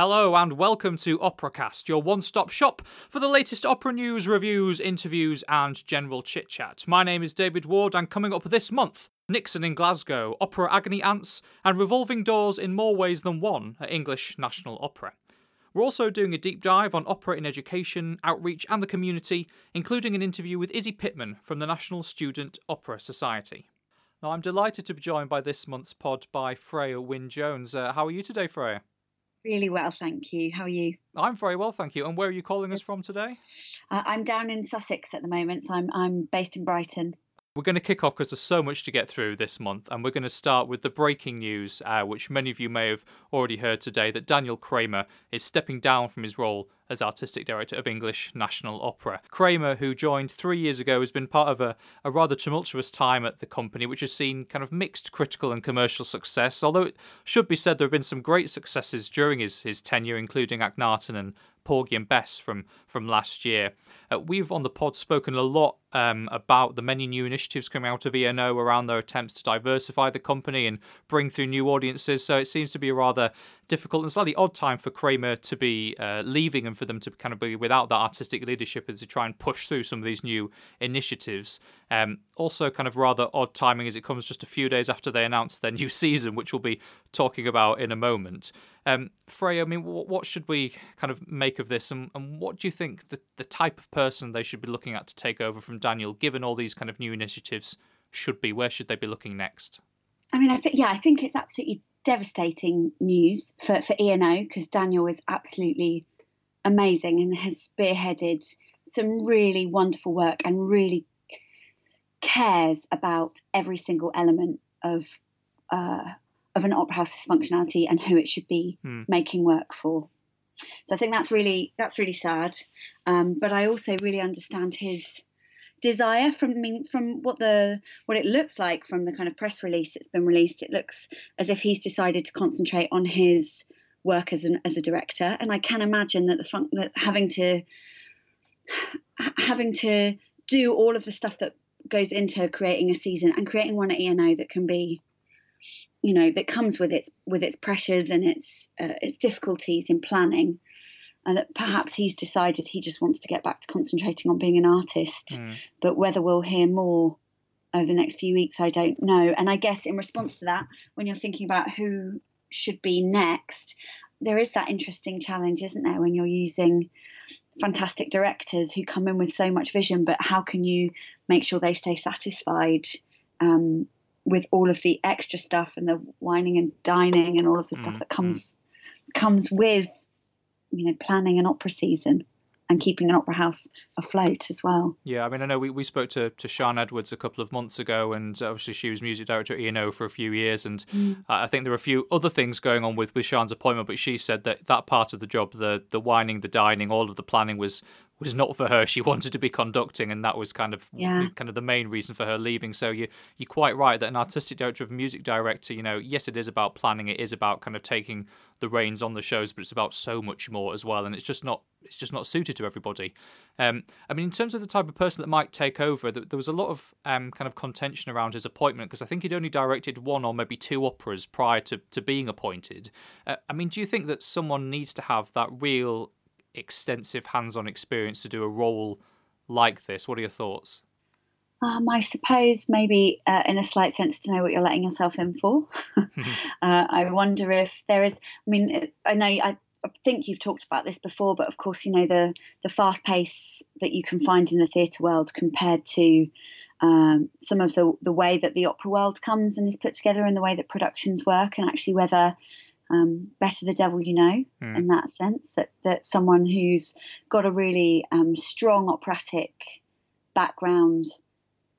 Hello and welcome to Operacast, your one stop shop for the latest opera news, reviews, interviews, and general chit chat. My name is David Ward, and coming up this month, Nixon in Glasgow, Opera Agony Aunts, and Revolving Doors in More Ways Than One at English National Opera. We're also doing a deep dive on opera in education, outreach, and the community, including an interview with Izzy Pitman from the National Student Opera Society. Now, I'm delighted to be joined by this month's pod by Freya Wynne Jones. Uh, how are you today, Freya? Really well, thank you. How are you? I'm very well, thank you. And where are you calling us from today? Uh, I'm down in Sussex at the moment, so I'm I'm based in Brighton. We're going to kick off because there's so much to get through this month, and we're going to start with the breaking news, uh, which many of you may have already heard today that Daniel Kramer is stepping down from his role as Artistic Director of English National Opera. Kramer, who joined three years ago, has been part of a, a rather tumultuous time at the company, which has seen kind of mixed critical and commercial success. Although it should be said there have been some great successes during his, his tenure, including Akhenaten and Porgy and Bess from from last year. Uh, we've on the pod spoken a lot um, about the many new initiatives coming out of ENO around their attempts to diversify the company and bring through new audiences. So it seems to be a rather difficult and slightly odd time for Kramer to be uh, leaving and for them to kind of be without that artistic leadership as they try and push through some of these new initiatives. Um, also, kind of rather odd timing as it comes just a few days after they announced their new season, which we'll be talking about in a moment. Um, Freya, I mean, what should we kind of make of this, and, and what do you think the, the type of person they should be looking at to take over from Daniel, given all these kind of new initiatives should be? Where should they be looking next? I mean, I think yeah, I think it's absolutely devastating news for for ENO because Daniel is absolutely amazing and has spearheaded some really wonderful work and really cares about every single element of uh, of an opera house's functionality and who it should be hmm. making work for. So I think that's really that's really sad. Um, but I also really understand his desire from I mean, from what the what it looks like from the kind of press release that's been released. It looks as if he's decided to concentrate on his work as an as a director, and I can imagine that the fun, that having to having to do all of the stuff that goes into creating a season and creating one at ENO that can be you know that comes with its with its pressures and its uh, its difficulties in planning and that perhaps he's decided he just wants to get back to concentrating on being an artist mm. but whether we'll hear more over the next few weeks i don't know and i guess in response to that when you're thinking about who should be next there is that interesting challenge isn't there when you're using fantastic directors who come in with so much vision but how can you make sure they stay satisfied um, with all of the extra stuff and the wining and dining and all of the stuff mm, that comes mm. comes with you know planning an opera season and keeping an opera house afloat as well. Yeah, I mean, I know we, we spoke to, to Sian Edwards a couple of months ago, and obviously she was music director at ENO for a few years, and mm. I think there were a few other things going on with, with Sian's appointment, but she said that that part of the job, the the wining, the dining, all of the planning was was not for her. She wanted to be conducting, and that was kind of yeah. kind of the main reason for her leaving. So you you're quite right that an artistic director of a music director, you know, yes, it is about planning. It is about kind of taking the reins on the shows, but it's about so much more as well. And it's just not it's just not suited to everybody. Um, I mean, in terms of the type of person that might take over, there was a lot of um, kind of contention around his appointment because I think he'd only directed one or maybe two operas prior to to being appointed. Uh, I mean, do you think that someone needs to have that real extensive hands-on experience to do a role like this. What are your thoughts? Um, I suppose maybe uh, in a slight sense to know what you're letting yourself in for. uh, I wonder if there is. I mean, I know I, I think you've talked about this before, but of course, you know the the fast pace that you can find in the theatre world compared to um, some of the the way that the opera world comes and is put together, and the way that productions work, and actually whether um, better the devil you know mm. in that sense that that someone who's got a really um, strong operatic background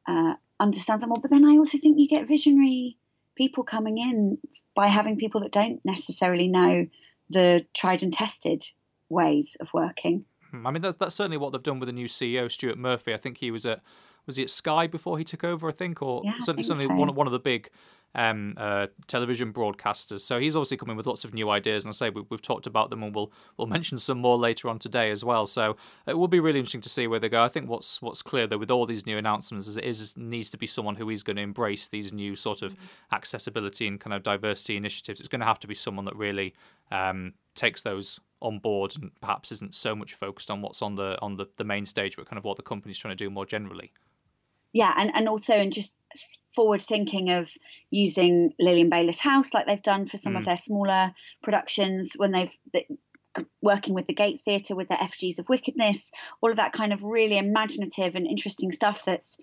uh, understands them more but then I also think you get visionary people coming in by having people that don't necessarily know the tried and tested ways of working hmm. I mean that's, that's certainly what they've done with the new CEO Stuart Murphy I think he was at was he at Sky before he took over I think or yeah, certainly, think certainly so. one, one of the big um, uh, television broadcasters. So he's obviously coming with lots of new ideas, and I say we, have talked about them, and we'll we'll mention some more later on today as well. So it will be really interesting to see where they go. I think what's what's clear though with all these new announcements is it is needs to be someone who is going to embrace these new sort of mm-hmm. accessibility and kind of diversity initiatives. It's going to have to be someone that really um, takes those on board and perhaps isn't so much focused on what's on the on the, the main stage, but kind of what the company's trying to do more generally. Yeah, and, and also and just forward thinking of using Lilian Baylis House like they've done for some mm. of their smaller productions when they've working with the Gate Theatre with their effigies of wickedness, all of that kind of really imaginative and interesting stuff that's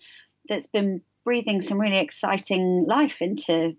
that's been breathing some really exciting life into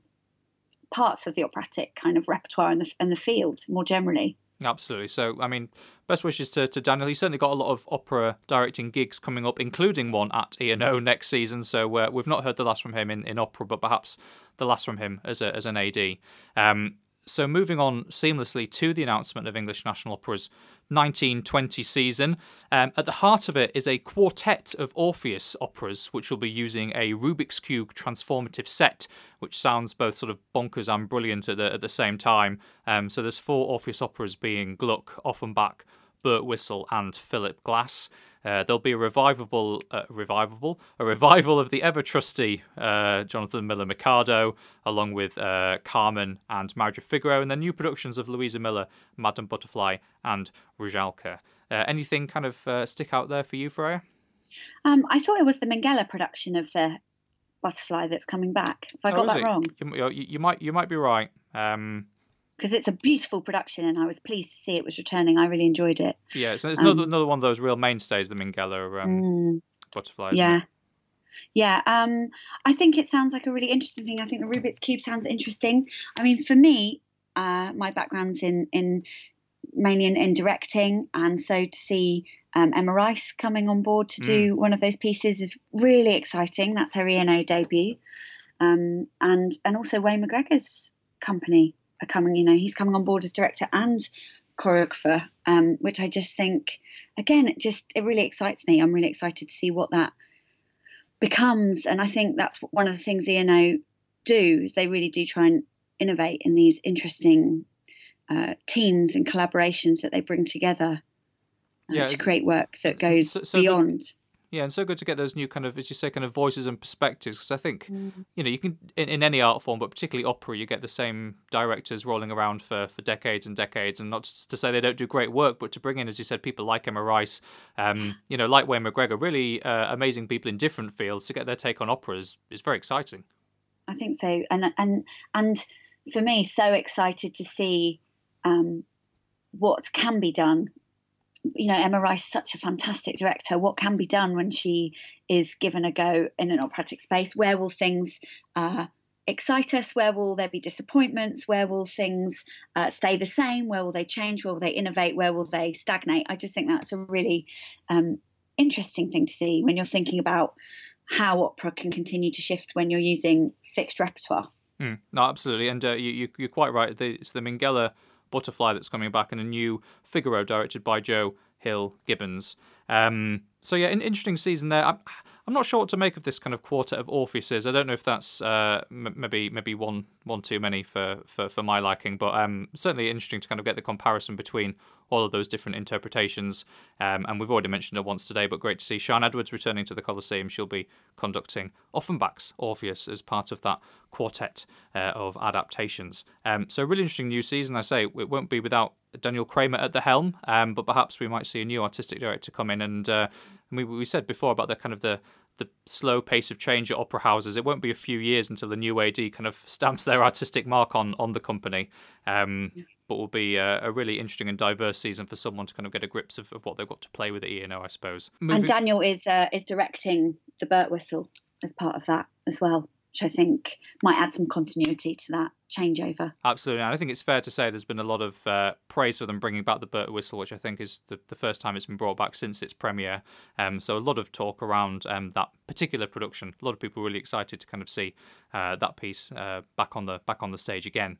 parts of the operatic kind of repertoire and the and the field more generally. Absolutely. So, I mean, best wishes to, to Daniel. He's certainly got a lot of opera directing gigs coming up, including one at ENO next season. So, uh, we've not heard the last from him in, in opera, but perhaps the last from him as, a, as an AD. Um, so, moving on seamlessly to the announcement of English National Opera's 1920 season. Um, at the heart of it is a quartet of Orpheus operas, which will be using a Rubik's Cube transformative set, which sounds both sort of bonkers and brilliant at the, at the same time. Um, so there's four Orpheus operas being Gluck, Offenbach, Birtwistle, and Philip Glass. Uh, there'll be a revivable, uh, revivable, a revival of the ever trusty uh, Jonathan Miller Mikado, along with uh, Carmen and of Figaro, and then new productions of Luisa Miller, Madame Butterfly, and Rusalka. Uh, anything kind of uh, stick out there for you, Freya? Um, I thought it was the Minghella production of the Butterfly that's coming back. If I oh, got that it? wrong, you, you, might you might be right. Um, because it's a beautiful production and I was pleased to see it was returning. I really enjoyed it. Yeah, it's, it's um, another, another one of those real mainstays, the Minghella um, mm, butterfly. Yeah. Yeah, um, I think it sounds like a really interesting thing. I think the Rubik's Cube sounds interesting. I mean, for me, uh, my background's in, in mainly in, in directing, and so to see um, Emma Rice coming on board to do mm. one of those pieces is really exciting. That's her ENO debut, um, and and also Wayne McGregor's company are coming. You know, he's coming on board as director and choreographer, um, which I just think, again, it just it really excites me. I'm really excited to see what that becomes, and I think that's one of the things ENO do is they really do try and innovate in these interesting uh, teams and collaborations that they bring together uh, yeah, to create work that goes so, so beyond. The, yeah, and so good to get those new kind of, as you say, kind of voices and perspectives. Because I think, mm. you know, you can in, in, any art form, but particularly opera, you get the same directors rolling around for, for decades and decades. And not to say they don't do great work, but to bring in, as you said, people like Emma Rice, um, you know, like Wayne McGregor, really uh, amazing people in different fields to get their take on opera is, is very exciting. I think so, and and and for me, so excited to see um, what can be done you know, Emma Rice such a fantastic director. What can be done when she is given a go in an operatic space? Where will things uh, excite us? Where will there be disappointments? Where will things uh, stay the same? Where will they change? Where will they innovate? Where will they stagnate? I just think that's a really um, interesting thing to see when you're thinking about how opera can continue to shift when you're using fixed repertoire. Mm, no, absolutely, and uh, you, you, are quite right. It's the Minghella Butterfly that's coming back, and a new Figaro directed by Joe Hill Gibbins. Um, so yeah, an interesting season there. I'm, I'm not sure what to make of this kind of quartet of Orpheuses. I don't know if that's uh, m- maybe maybe one one too many for, for, for my liking, but um, certainly interesting to kind of get the comparison between all of those different interpretations. Um, and we've already mentioned her once today, but great to see Sian Edwards returning to the Coliseum. She'll be conducting Offenbach's Orpheus as part of that quartet uh, of adaptations. Um, so really interesting new season. I say it won't be without Daniel Kramer at the helm, um, but perhaps we might see a new artistic director come in and. Uh, we, we said before about the kind of the the slow pace of change at opera houses. It won't be a few years until the new AD kind of stamps their artistic mark on on the company. Um, but will be a, a, really interesting and diverse season for someone to kind of get a grips of, of what they've got to play with at ENO, I suppose. Moving... And Daniel is uh, is directing the Birtwistle as part of that as well which I think might add some continuity to that changeover. Absolutely. And I think it's fair to say there's been a lot of uh, praise for them bringing back the Birtwistle, which I think is the, the first time it's been brought back since its premiere. Um, so a lot of talk around um, that particular production. A lot of people really excited to kind of see uh, that piece uh, back on the back on the stage again.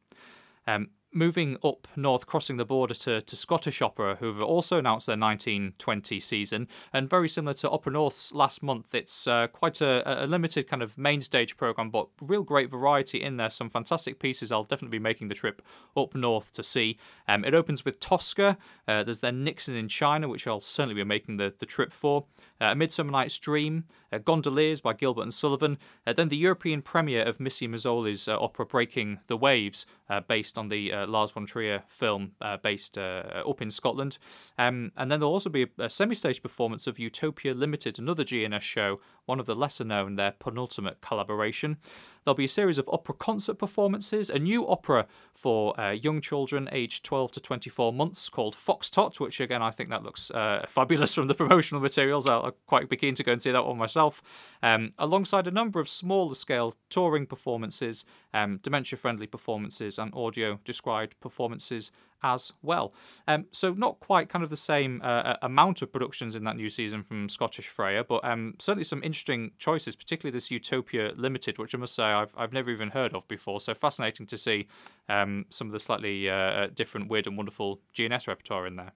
Um, moving up north, crossing the border to, to Scottish Opera, who've also announced their 1920 season. And very similar to Opera North's last month, it's uh, quite a, a, limited kind of main stage programme, but real great variety in there. Some fantastic pieces I'll definitely be making the trip up north to see. Um, it opens with Tosca. Uh, there's then Nixon in China, which I'll certainly be making the, the trip for. Uh, a Midsummer Night's Dream, uh, Gondoliers by Gilbert and Sullivan, uh, then the European premiere of Missy Mazzoli's opera Breaking the Waves, based on the Lars von Trier film based up in Scotland. Um, and then there'll also be a, a semi stage performance of Utopia Limited, another G&S show, one of the lesser known, their penultimate collaboration. There'll be a series of opera concert performances, a new opera for uh, young children aged 12 to 24 months called Foxtrot, which again I think that looks uh, fabulous from the promotional materials. I'll, I'll, quite be keen to go and see that one myself. Um, alongside a number of smaller scale touring performances, um, dementia friendly performances, and audio described performances as well. Um, so not quite kind of the same uh, amount of productions in that new season from Scottish Freya, but um, certainly some interesting choices, particularly this Utopia Limited, which I must say I've I've never even heard of before. So fascinating to see um, some of the slightly uh, uh different, weird, and wonderful G&S repertoire in there.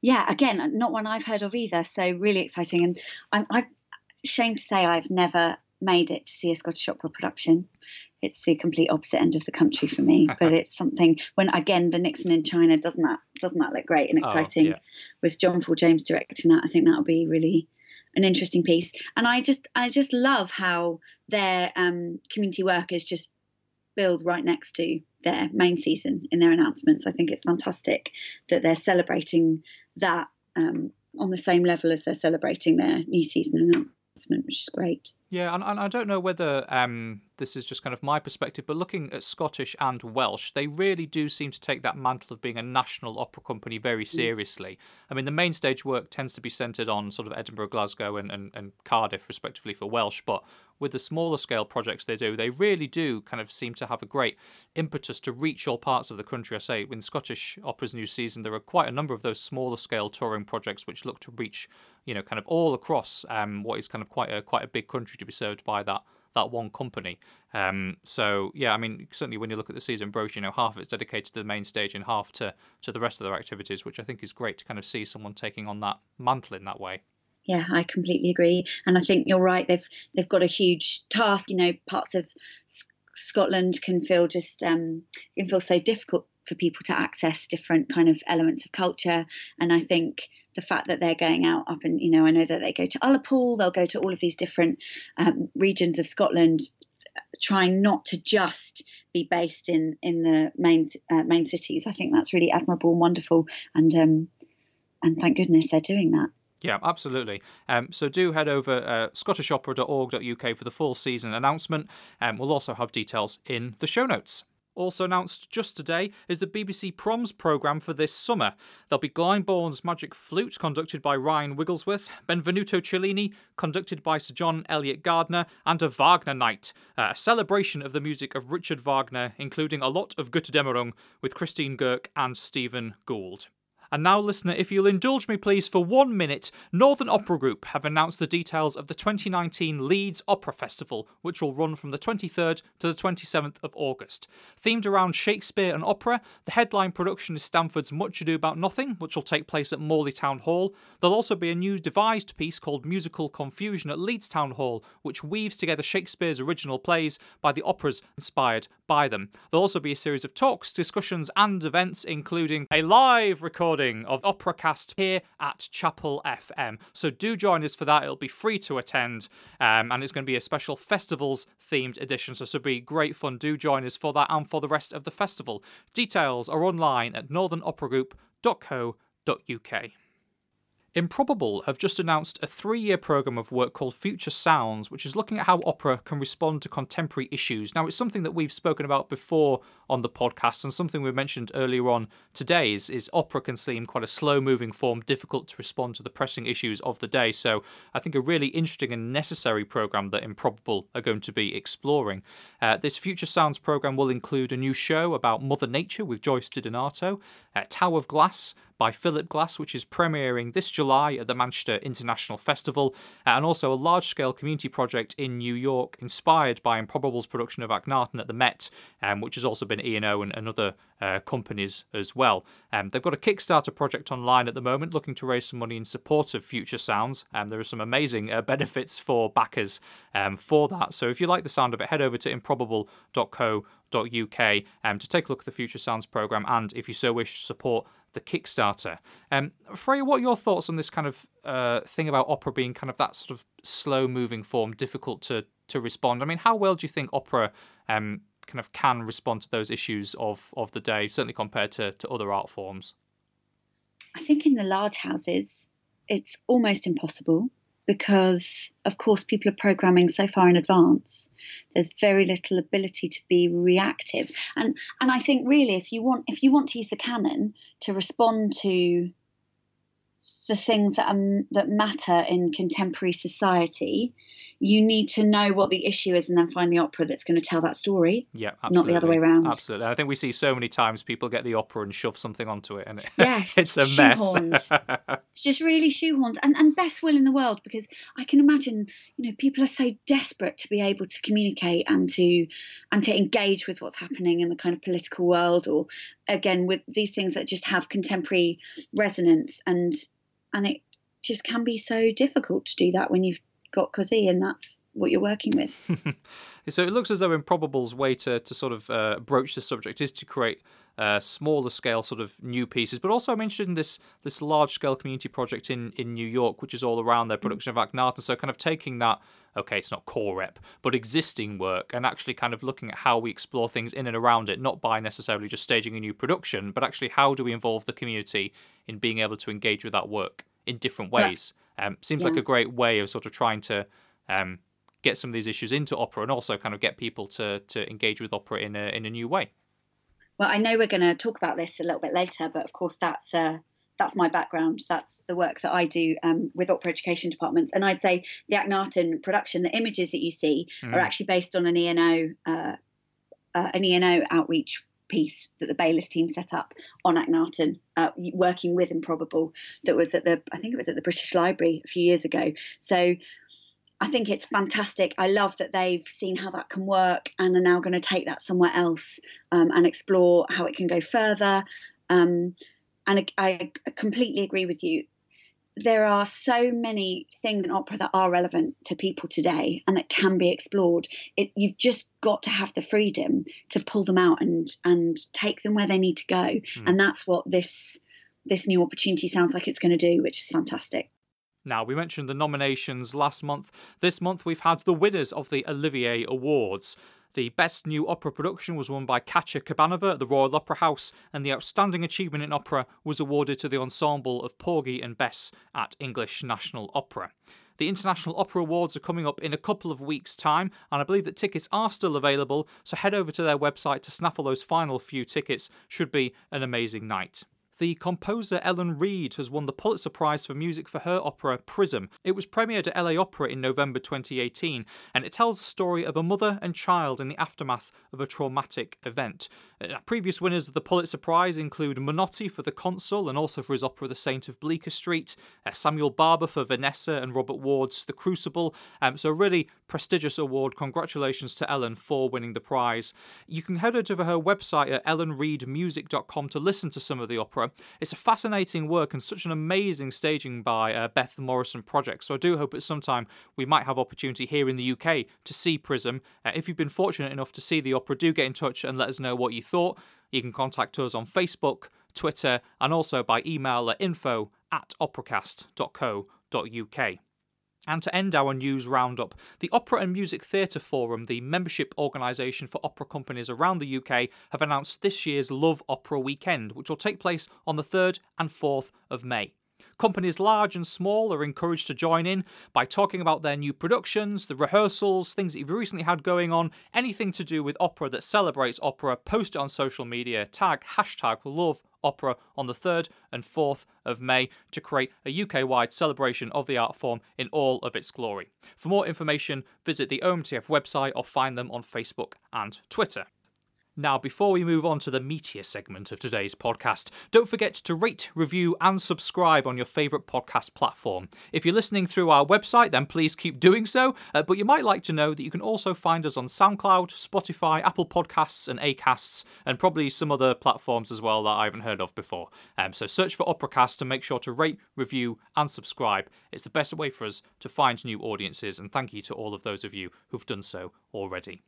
Yeah, again, not one I've heard of either. So really exciting, and I'm, I'm ashamed to say I've never made it to see a Scottish opera production it's the complete opposite end of the country for me. but it's something when again the Nixon in China doesn't that doesn't that look great and oh, exciting oh, yeah. with John Fulljames directing that. I think that'll be really an interesting piece. And I just I just love how their um, community workers just build right next to their main season in their announcements. I think it's fantastic that they're celebrating that um, on the same level as they're celebrating their new season which is great. Yeah, and, and I don't know whether um, this is just kind of my perspective, but looking at Scottish and Welsh, they really do seem to take that mantle of being a national opera company very mm. seriously. I mean, the main stage work tends to be centred on sort of Edinburgh, Glasgow, and, and, and Cardiff, respectively, for Welsh, but with the smaller scale projects they do, they really do kind of seem to have a great impetus to reach all parts of the country. I say, in Scottish Opera's new season, there are quite a number of those smaller scale touring projects which look to reach, you know, kind of all across um, what is kind of quite a quite a big country to be served by that that one company. Um, so yeah, I mean, certainly when you look at the season brochure, you know, half of it's dedicated to the main stage and half to to the rest of their activities, which I think is great to kind of see someone taking on that mantle in that way. Yeah, I completely agree, and I think you're right. They've they've got a huge task. You know, parts of Scotland can feel just um, can feel so difficult for people to access different kind of elements of culture, and I think the fact that they're going out up and you know I know that they go to Ullapool, they'll go to all of these different um, regions of Scotland, trying not to just be based in in the main uh, main cities. I think that's really admirable and wonderful, and um, and thank goodness they're doing that. Yeah, absolutely. Um, so do head over uh, scottishopera.org.uk for the full season announcement. Um, we'll also have details in the show notes. Also announced just today is the BBC Proms programme for this summer. There'll be Glyndebourne's Magic Flute, conducted by Ryan Wigglesworth, Benvenuto Cellini, conducted by Sir John Eliot Gardiner, and a Wagner Night, uh, a celebration of the music of Richard Wagner, including a lot of Götterdämmerung with Christine Goerke and Stephen Gould. And now, listener, if you'll indulge me, please, for one minute, Northern Opera Group have announced the details of the 2019 Leeds Opera Festival, which will run from the 23rd to the 27th of August. Themed around Shakespeare and opera, the headline production is Stanford's Much Ado About Nothing, which will take place at Morley Town Hall. There'll also be a new devised piece called Musical Confusion at Leeds Town Hall, which weaves together Shakespeare's original plays by the operas inspired by them. There'll also be a series of talks, discussions, and events, including a live recording recording of Operacast here at Chapel FM. So do join us for that. It'll be free to attend, um, and it's going to be a special festivals themed edition. So it'll be great fun. Do join us for that and for the rest of the festival. Details are online at northernoperagroup.co.uk. Improbable have just announced a three year programme of work called Future Sounds, which is looking at how opera can respond to contemporary issues. Now, it's something that we've spoken about before on the podcast, and something we mentioned earlier on today is, is opera can seem quite a slow moving form, difficult to respond to the pressing issues of the day. So, I think a really interesting and necessary programme that Improbable are going to be exploring. Uh, this Future Sounds programme will include a new show about Mother Nature with Joyce DiDonato, uh, Tower of Glass, by Philip Glass, which is premiering this July at the Manchester International Festival, uh, and also a large scale community project in New York inspired by Improbable's production of Akhenaten at the Met, um, which has also been ENO and, and other uh, companies as well. Um, they've got a Kickstarter project online at the moment looking to raise some money in support of Future Sounds. Um, there are some amazing uh, benefits for backers um, for that. So if you like the sound of it, head over to improbable.co.uk um, to take a look at the Future Sounds program and, if you so wish, support the Kickstarter. Um, Freya, what are your thoughts on this kind of uh, thing about opera being kind of that sort of slow moving form, difficult to to respond? I mean, how well do you think opera um, kind of can respond to those issues of of the day, certainly compared to, to other art forms? I think in the large houses, it's almost impossible because of course people are programming so far in advance. There's very little ability to be reactive. And and i think really if you want if you want to use the canon to respond to the things that are, that matter in contemporary society, you need to know what the issue is and then find the opera that's going to tell that story. Yeah, absolutely. not the other way around. Absolutely. I think we see so many times people get the opera and shove something onto it, and it, yes, it's a mess. it's just really shoehorned, and and best will in the world because I can imagine, you know, people are so desperate to be able to communicate and to and to engage with what's happening in the kind of political world, or again with these things that just have contemporary resonance and and it just can be so difficult to do that when you've got Così and that's what you're working with. so it looks as though Improbable's way to, to sort of uh, broach the subject is to create uh, smaller scale sort of new pieces, but also I'm interested in this this large scale community project in, in New York, which is all around their production of Akhenaten. So kind of taking that, okay, it's not core rep, but existing work and actually kind of looking at how we explore things in and around it, not by necessarily just staging a new production, but actually how do we involve the community in being able to engage with that work in different ways. Um, seems yeah. like a great way of sort of trying to um, get some of these issues into opera and also kind of get people to to engage with opera in a in a new way. Well, I know we're going to talk about this a little bit later, but of course that's uh, that's my background. That's the work that I do um, with opera education departments, and I'd say the Akhenaten production, the images that you see, mm. are actually based on an ENO uh, uh, an ENO outreach piece that the Baylis team set up on Akhenaten, uh, working with Improbable, that was at the I think it was at the British Library a few years ago. So I think it's fantastic. I love that they've seen how that can work and are now going to take that somewhere else um, and explore how it can go further. Um, and I, I completely agree with you there are so many things in opera that are relevant to people today and that can be explored. It, you've just got to have the freedom to pull them out and and take them where they need to go, mm. and that's what this this new opportunity sounds like it's going to do, which is fantastic. Now, we mentioned the nominations last month. This month, we've had the winners of the Olivier Awards. The Best New Opera Production was won by Katya Kabanova at the Royal Opera House, and the Outstanding Achievement in Opera was awarded to the ensemble of Porgy and Bess at English National Opera. The International Opera Awards are coming up in a couple of weeks' time, and I believe that tickets are still available, so head over to their website to snaffle those final few tickets. Should be an amazing night. The composer Ellen Reid has won the Pulitzer Prize for Music for her opera Prism. It was premiered at LA Opera in November 2018, and it tells the story of a mother and child in the aftermath of a traumatic event. Uh, previous winners of the Pulitzer Prize include Menotti for The Consul and also for his opera The Saint of Bleecker Street, uh, Samuel Barber for Vanessa, and Robert Ward's The Crucible. Um, so, a really prestigious award. Congratulations to Ellen for winning the prize. You can head over to her website at ellenreidmusic.com to listen to some of the opera. It's a fascinating work and such an amazing staging by uh, Beth Morrison Project. So I do hope at some time we might have opportunity here in the UK to see Prism. Uh, if you've been fortunate enough to see the opera, do get in touch and let us know what you thought. You can contact us on Facebook, Twitter, and also by email at info at operacast.co.uk. And to end our news roundup, the Opera and Music Theatre Forum, the membership organisation for opera companies around the UK, have announced this year's Love Opera Weekend, which will take place on the 3rd and 4th of May. Companies large and small are encouraged to join in by talking about their new productions, the rehearsals, things that you've recently had going on, anything to do with opera that celebrates opera, post it on social media, tag hashtag love opera on the 3rd and 4th of May to create a UK wide celebration of the art form in all of its glory. For more information, visit the OMTF website or find them on Facebook and Twitter. Now, before we move on to the meatier segment of today's podcast, don't forget to rate, review, and subscribe on your favourite podcast platform. If you're listening through our website, then please keep doing so. Uh, but you might like to know that you can also find us on SoundCloud, Spotify, Apple Podcasts, and Acasts, and probably some other platforms as well that I haven't heard of before. Um, so search for Operacast and make sure to rate, review, and subscribe. It's the best way for us to find new audiences, and thank you to all of those of you who've done so already.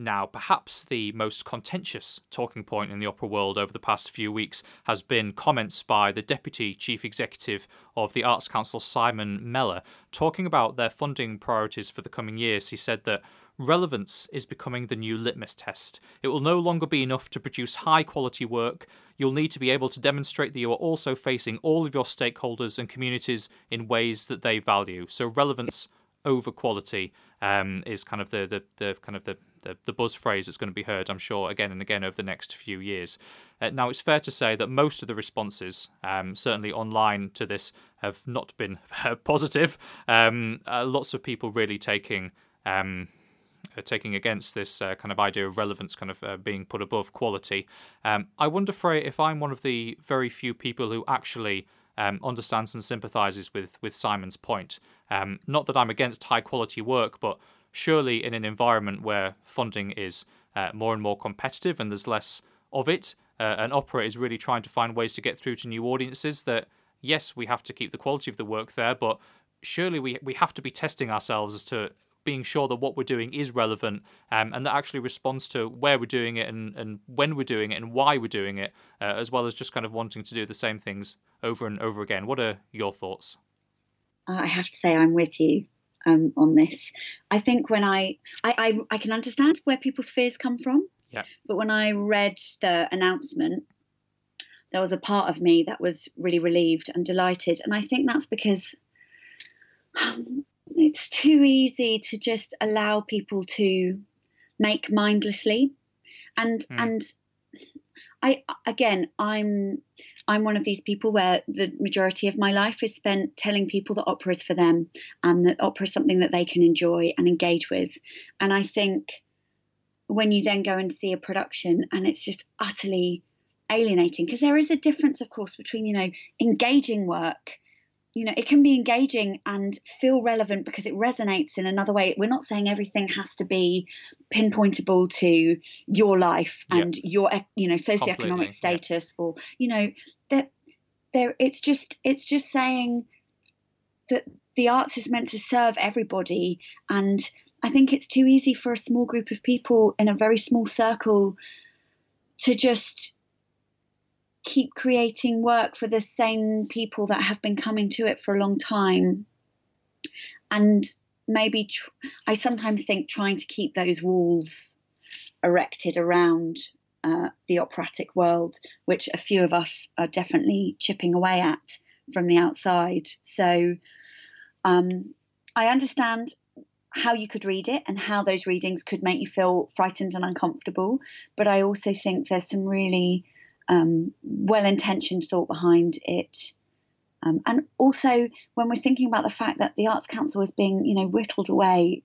Now, perhaps the most contentious talking point in the opera world over the past few weeks has been comments by the Deputy Chief Executive of the Arts Council, Simon Mellor, talking about their funding priorities for the coming years. He said that relevance is becoming the new litmus test. It will no longer be enough to produce high quality work. You'll need to be able to demonstrate that you are also facing all of your stakeholders and communities in ways that they value. So, relevance over quality um, is kind of the, the, the kind of the the, the buzz phrase that's going to be heard, I'm sure, again and again over the next few years. Uh, now, it's fair to say that most of the responses, um, certainly online to this, have not been positive. Um, uh, lots of people really taking. Um, uh, taking against this uh, kind of idea of relevance kind of uh, being put above quality. Um, I wonder, Frey, if I'm one of the very few people who actually um, understands and sympathises with with Simon's point. Um, not that I'm against high quality work, but surely in an environment where funding is uh, more and more competitive and there's less of it, uh, an opera is really trying to find ways to get through to new audiences that yes we have to keep the quality of the work there but surely we we have to be testing ourselves as to being sure that what we're doing is relevant um, and that actually responds to where we're doing it and, and when we're doing it and why we're doing it, uh, as well as just kind of wanting to do the same things over and over again. What are your thoughts? I have to say, I'm with you um, on this. I think when I, I, I, I can understand where people's fears come from. Yeah. But when I read the announcement, there was a part of me that was really relieved and delighted. And I think that's because um, it's too easy to just allow people to make mindlessly. And, mm. and I, again, I'm I'm one of these people where the majority of my life is spent telling people that opera is for them and that opera is something that they can enjoy and engage with. And I think when you then go and see a production and it's just utterly alienating, because there is a difference, of course, between, you know, engaging work you know, it can be engaging and feel relevant because it resonates in another way. We're not saying everything has to be pinpointable to your life and yep. your, you know, socioeconomic Completely. status, or you know, that there. It's just, it's just saying that the arts is meant to serve everybody, and I think it's too easy for a small group of people in a very small circle to just keep creating work for the same people that have been coming to it for a long time. And maybe tr- I sometimes think trying to keep those walls erected around uh, the operatic world, which a few of us are definitely chipping away at from the outside. So um, I understand how you could read it and how those readings could make you feel frightened and uncomfortable. But I also think there's some really um, well-intentioned thought behind it. Um, and also, when we're thinking about the fact that the Arts Council is being, you know, whittled away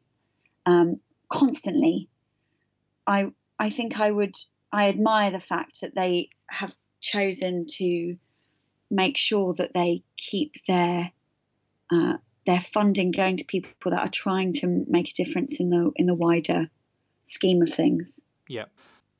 um, constantly, I I think I would I admire the fact that they have chosen to make sure that they keep their uh, their funding going to people that are trying to make a difference in the in the wider scheme of things. Yeah.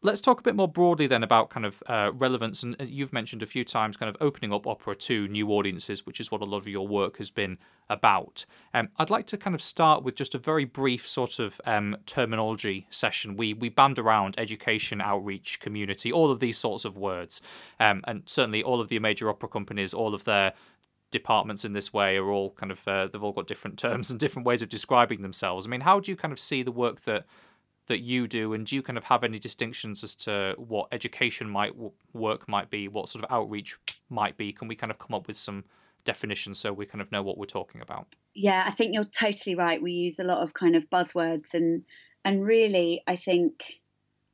Let's talk a bit more broadly then about kind of uh, relevance. And uh, you've mentioned a few times kind of opening up opera to new audiences, which is what a lot of your work has been about. Um, I'd like to kind of start with just a very brief sort of um, terminology session. We we band around education, outreach, community, all of these sorts of words, um, and certainly all of the major opera companies, all of their departments in this way are all kind of uh, they've all got different terms and different ways of describing themselves. I mean, how do you kind of see the work that that you do, and do you kind of have any distinctions as to what education might work might be, what sort of outreach might be? Can we kind of come up with some definitions so we kind of know what we're talking about? Yeah, I think you're totally right. We use a lot of kind of buzzwords, and and really, I think.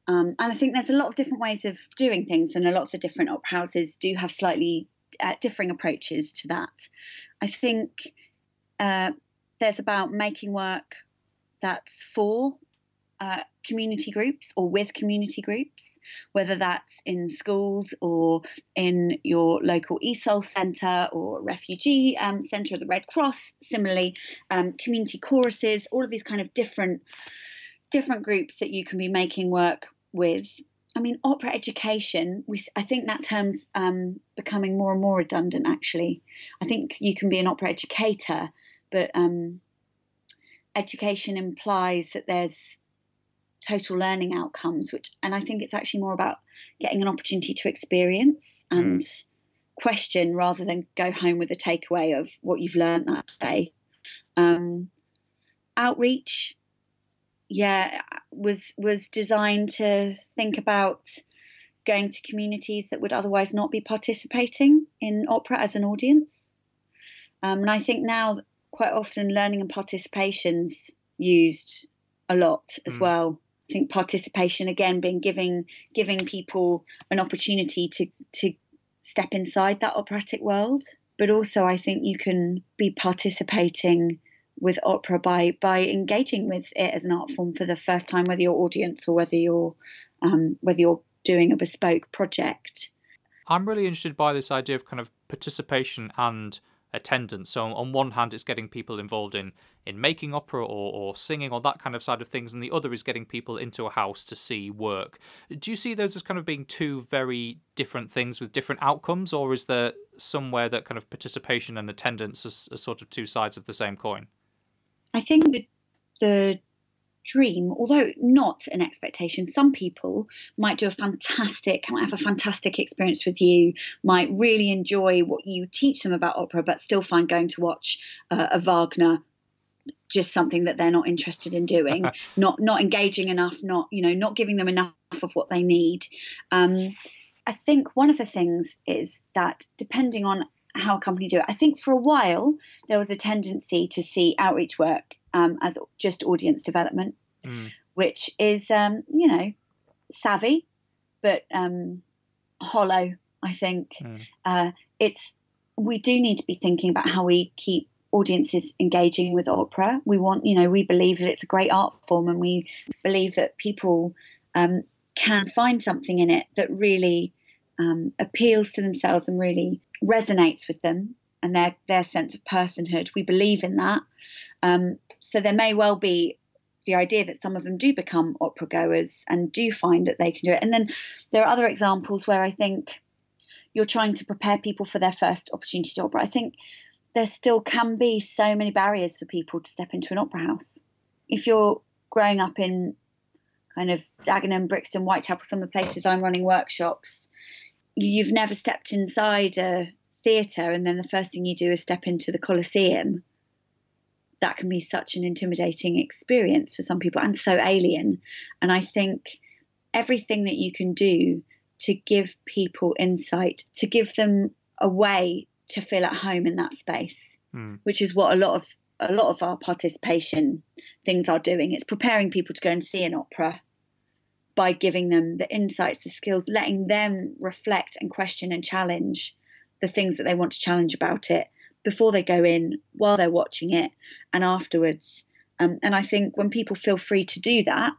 Um, and I think there's a lot of different ways of doing things, and a lot of the different opera houses do have slightly uh, differing approaches to that. I think uh, there's about making work that's for uh, community groups or with community groups, whether that's in schools or in your local ESOL centre or refugee um, centre the Red Cross. Similarly, um, community choruses, all of these kind of different different groups that you can be making work with. I mean, opera education. We, I think that term's um, becoming more and more redundant. Actually, I think you can be an opera educator, but um, education implies that there's total learning outcomes which and i think it's actually more about getting an opportunity to experience and mm. question rather than go home with a takeaway of what you've learned that day um, outreach yeah was was designed to think about going to communities that would otherwise not be participating in opera as an audience um, and i think now quite often learning and participation's used a lot as mm. well think participation again being giving giving people an opportunity to to step inside that operatic world. But also I think you can be participating with opera by by engaging with it as an art form for the first time, whether you're audience or whether you're um, whether you're doing a bespoke project. I'm really interested by this idea of kind of participation and attendance. So on one hand, it's getting people involved in in making opera or, or singing or that kind of side of things, and the other is getting people into a house to see work. Do you see those as kind of being two very different things with different outcomes, or is there somewhere that kind of participation and attendance are, sort of two sides of the same coin? I think the the dream, although not an expectation, some people might do a fantastic, might have a fantastic experience with you, might really enjoy what you teach them about opera, but still find going to watch uh, a Wagner just something that they're not interested in doing, not not engaging enough, not you know, not giving them enough of what they need. Um, I think one of the things is that depending on how a company do it, I think for a while there was a tendency to see outreach work um, as just audience development, mm. which is, um, you know, savvy, but um, hollow, I think. Mm. Uh, it's we do need to be thinking about how we keep audiences engaging with opera. We want, you know, we believe that it's a great art form, and we believe that people um, can find something in it that really um, appeals to themselves and really resonates with them and their their sense of personhood. We believe in that, um, so there may well be the idea that some of them do become opera goers and do find that they can do it. And then there are other examples where I think you're trying to prepare people for their first opportunity to opera. I think there still can be so many barriers for people to step into an opera house. If you're growing up in kind of Dagenham, Brixton, Whitechapel, some of the places I'm running workshops, you've never stepped inside a theatre and then the first thing you do is step into the Coliseum that can be such an intimidating experience for some people and so alien. And I think everything that you can do to give people insight, to give them a way to feel at home in that space, mm. which is what a lot of a lot of our participation things are doing. It's preparing people to go and see an opera by giving them the insights, the skills, letting them reflect and question and challenge the things that they want to challenge about it, before they go in, while they're watching it, and afterwards. Um, and I think when people feel free to do that,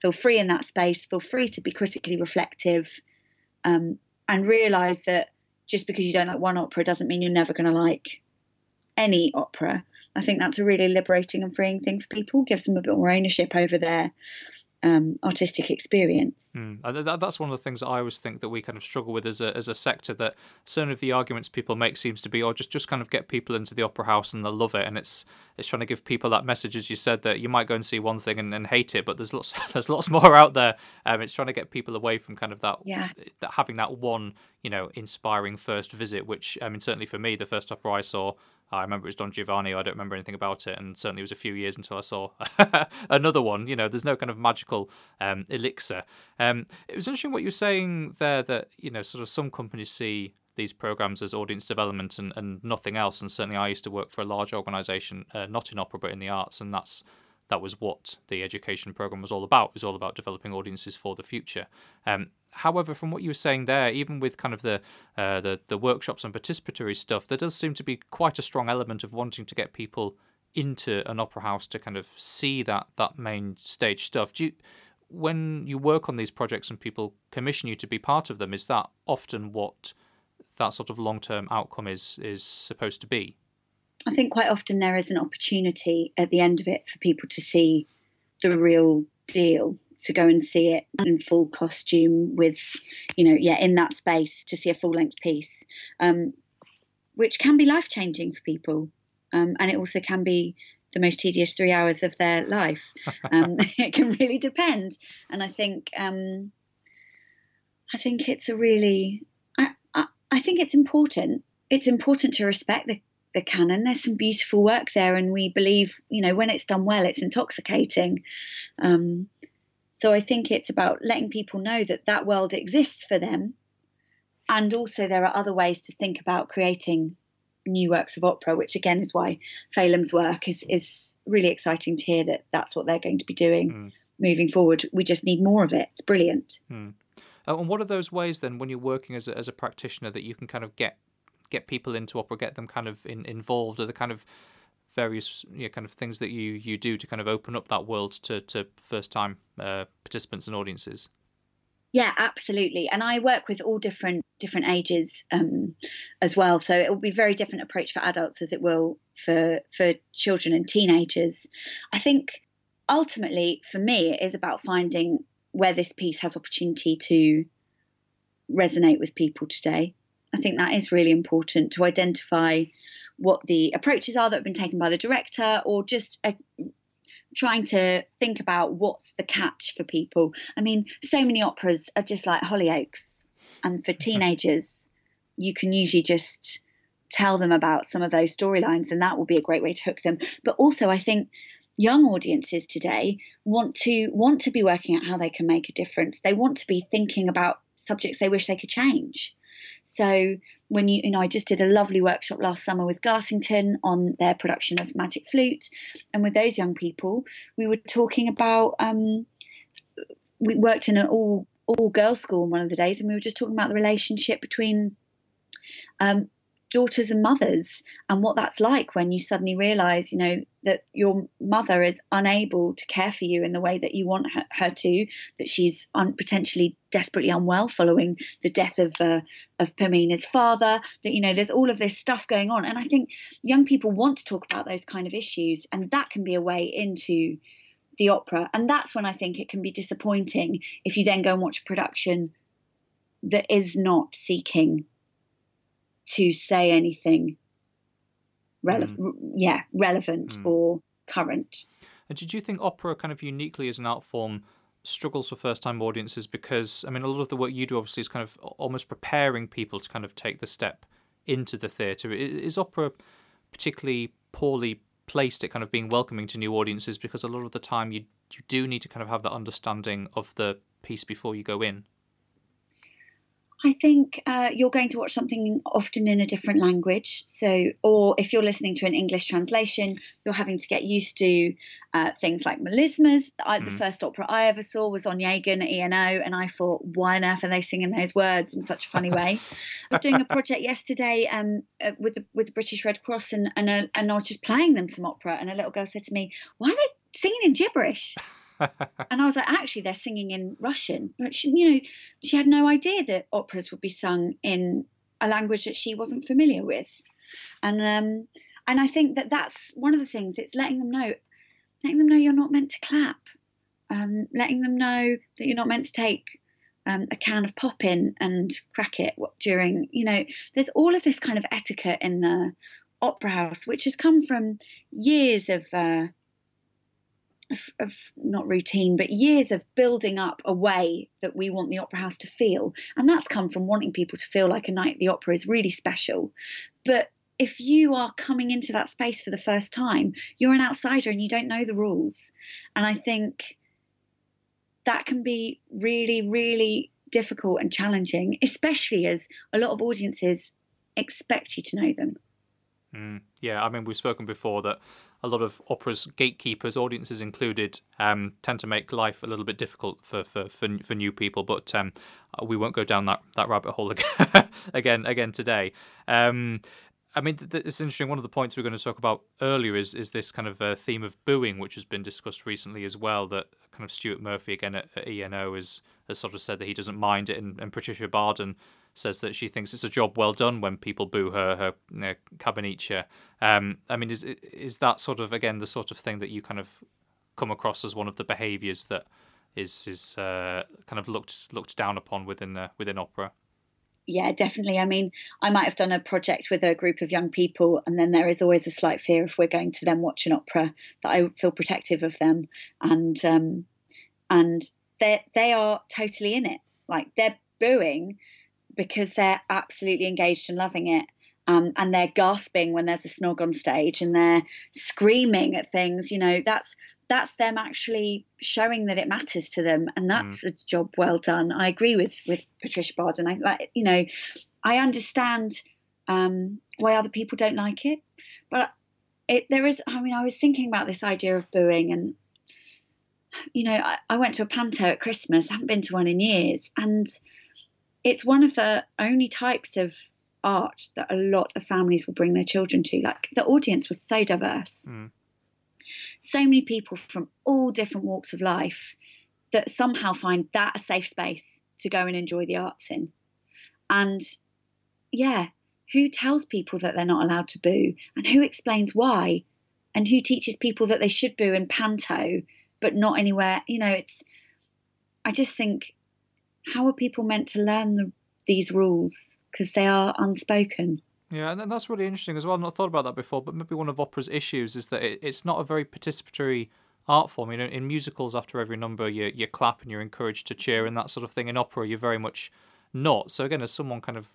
feel free in that space, feel free to be critically reflective, um, and realize that just because you don't like one opera doesn't mean you're never going to like any opera. I think that's a really liberating and freeing thing for people, gives them a bit more ownership over their um, artistic experience. Mm. that's one of the things that I always think that we kind of struggle with as a, as a sector. That certain of the arguments people make seems to be, or oh, just just kind of get people into the opera house and they'll love it, and it's it's trying to give people that message, as you said, that you might go and see one thing and, and hate it, but there's lots there's lots more out there. Um, it's trying to get people away from kind of that, yeah. that having that one you know inspiring first visit. Which I mean, certainly for me, the first opera I saw I remember it was Don Giovanni. I don't remember anything about it, and certainly it was a few years until I saw another one. You know, there's no kind of magical um, elixir. Um, it was interesting what you were saying there that you know, sort of some companies see these programs as audience development and, and nothing else. And certainly, I used to work for a large organisation, uh, not in opera but in the arts, and that's that was what the education program was all about. It was all about developing audiences for the future. Um, however, from what you were saying there, even with kind of the, uh, the the workshops and participatory stuff, there does seem to be quite a strong element of wanting to get people into an opera house to kind of see that that main stage stuff. Do you, when you work on these projects and people commission you to be part of them, is that often what that sort of long term outcome is is supposed to be? I think quite often there is an opportunity at the end of it for people to see the real deal, to go and see it in full costume with, you know, yeah, in that space to see a full length piece, um, which can be life changing for people. Um, and it also can be the most tedious three hours of their life. Um, it can really depend. And I think, um, I think it's a really, I, I, I think it's important. It's important to respect the the canon. There's some beautiful work there, and we believe, you know, when it's done well, it's intoxicating. Um, so I think it's about letting people know that that world exists for them, and also there are other ways to think about creating new works of opera, which again is why Phelim's work is is really exciting to hear that that's what they're going to be doing mm. moving forward. We just need more of it. It's brilliant. Mm. Uh, and what are those ways then, when you're working as a, as a practitioner, that you can kind of get get people into opera, get them kind of in, involved, or the kind of various you know, kind of things that you you do to kind of open up that world to to first time uh, participants and audiences? Yeah, absolutely. And I work with all different different ages um, as well. So it will be very different approach for adults as it will for for children and teenagers. I think ultimately for me it is about finding where this piece has opportunity to resonate with people today. I think that is really important to identify what the approaches are that have been taken by the director or just a, trying to think about what's the catch for people. I mean, so many operas are just like Hollyoaks, and for teenagers, you can usually just tell them about some of those storylines, and that will be a great way to hook them. But also, I think young audiences today want to want to be working out how they can make a difference. They want to be thinking about subjects they wish they could change. So when you, you know, I just did a lovely workshop last summer with Garsington on their production of Magic Flute, and with those young people, we were talking about. Um, we worked in an all all girls school one of the days, and we were just talking about the relationship between um, daughters and mothers and what that's like when you suddenly realize you know that your mother is unable to care for you in the way that you want her, her to that she's un- potentially desperately unwell following the death of uh, of Pamina's father that you know there's all of this stuff going on. And I think young people want to talk about those kind of issues and that can be a way into the opera. And that's when I think it can be disappointing if you then go and watch a production that is not seeking to say anything rele- mm. yeah relevant mm. or current. And did you think opera kind of uniquely as an art form struggles for first time audiences? Because i mean a lot of the work you do obviously is kind of almost preparing people to kind of take the step into the theatre. Is opera particularly poorly placed at kind of being welcoming to new audiences? Because a lot of the time you you do need to kind of have that understanding of the piece before you go in I think uh, you're going to watch something often in a different language. So, or if you're listening to an English translation, you're having to get used to uh, things like melismas. I, mm. The first opera I ever saw was on Onegin at ENO, and I thought, why on earth are they singing those words in such a funny way? I was doing a project yesterday um, uh, with the with the British Red Cross, and and, uh, and I was just playing them some opera, and a little girl said to me, "Why are they singing in gibberish?" And I was like, actually, they're singing in Russian. But she, you know, she had no idea that operas would be sung in a language that she wasn't familiar with. And um, and I think that that's one of the things. It's letting them know, letting them know you're not meant to clap, um, letting them know that you're not meant to take um, a can of pop in and crack it during. You know, there's all of this kind of etiquette in the opera house, which has come from years of. Uh, of, of, not routine, but years of building up a way that we want the opera house to feel. And that's come from wanting people to feel like a night at the opera is really special. But if you are coming into that space for the first time, you're an outsider and you don't know the rules. And I think that can be really, really difficult and challenging, especially as a lot of audiences expect you to know them. Mm, yeah, I mean, we've spoken before that a lot of opera's gatekeepers, audiences included, um, tend to make life a little bit difficult for for, for, for new people. But um, we won't go down that, that rabbit hole again again, again today. Um, I mean, it's interesting. One of the points we're going to talk about earlier is is this kind of uh, theme of booing, which has been discussed recently as well. That kind of Stuart Murphy again at, at ENO has has sort of said that he doesn't mind it, and, and, Patricia Bardon says that she thinks it's a job well done when people boo her her know, Kabanicha. Um, I mean, is is that sort of again the sort of thing that you kind of come across as one of the behaviours that is is uh, kind of looked looked down upon within the, within opera? yeah, definitely. I mean, I might have done a project with a group of young people, and then there is always a slight fear if we're going to then watch an opera that I feel protective of them, and um, and they they are totally in it. Like they're booing because they're absolutely engaged and loving it. Um, and they're gasping when there's a snog on stage and they're screaming at things you know that's that's them actually showing that it matters to them and that's mm. a job well done i agree with with patricia bardon i like you know i understand um, why other people don't like it but it there is i mean i was thinking about this idea of booing and you know I, I went to a panto at christmas I haven't been to one in years and it's one of the only types of art that a lot of families will bring their children to. Like the audience was so diverse. Mm so many people from all different walks of life that somehow find that a safe space to go and enjoy the arts in. And yeah, who tells people that they're not allowed to boo? And who explains why? And who teaches people that they should boo in panto but not anywhere? You know it's i just think how are people meant to learn the, these rules because they are unspoken yeah, and that's really interesting as well. I've not thought about that before, but maybe one of opera's issues is that it, it's not a very participatory art form. You know, in musicals, after every number, you you clap and you're encouraged to cheer and that sort of thing. In opera, you're very much not. So again, as someone kind of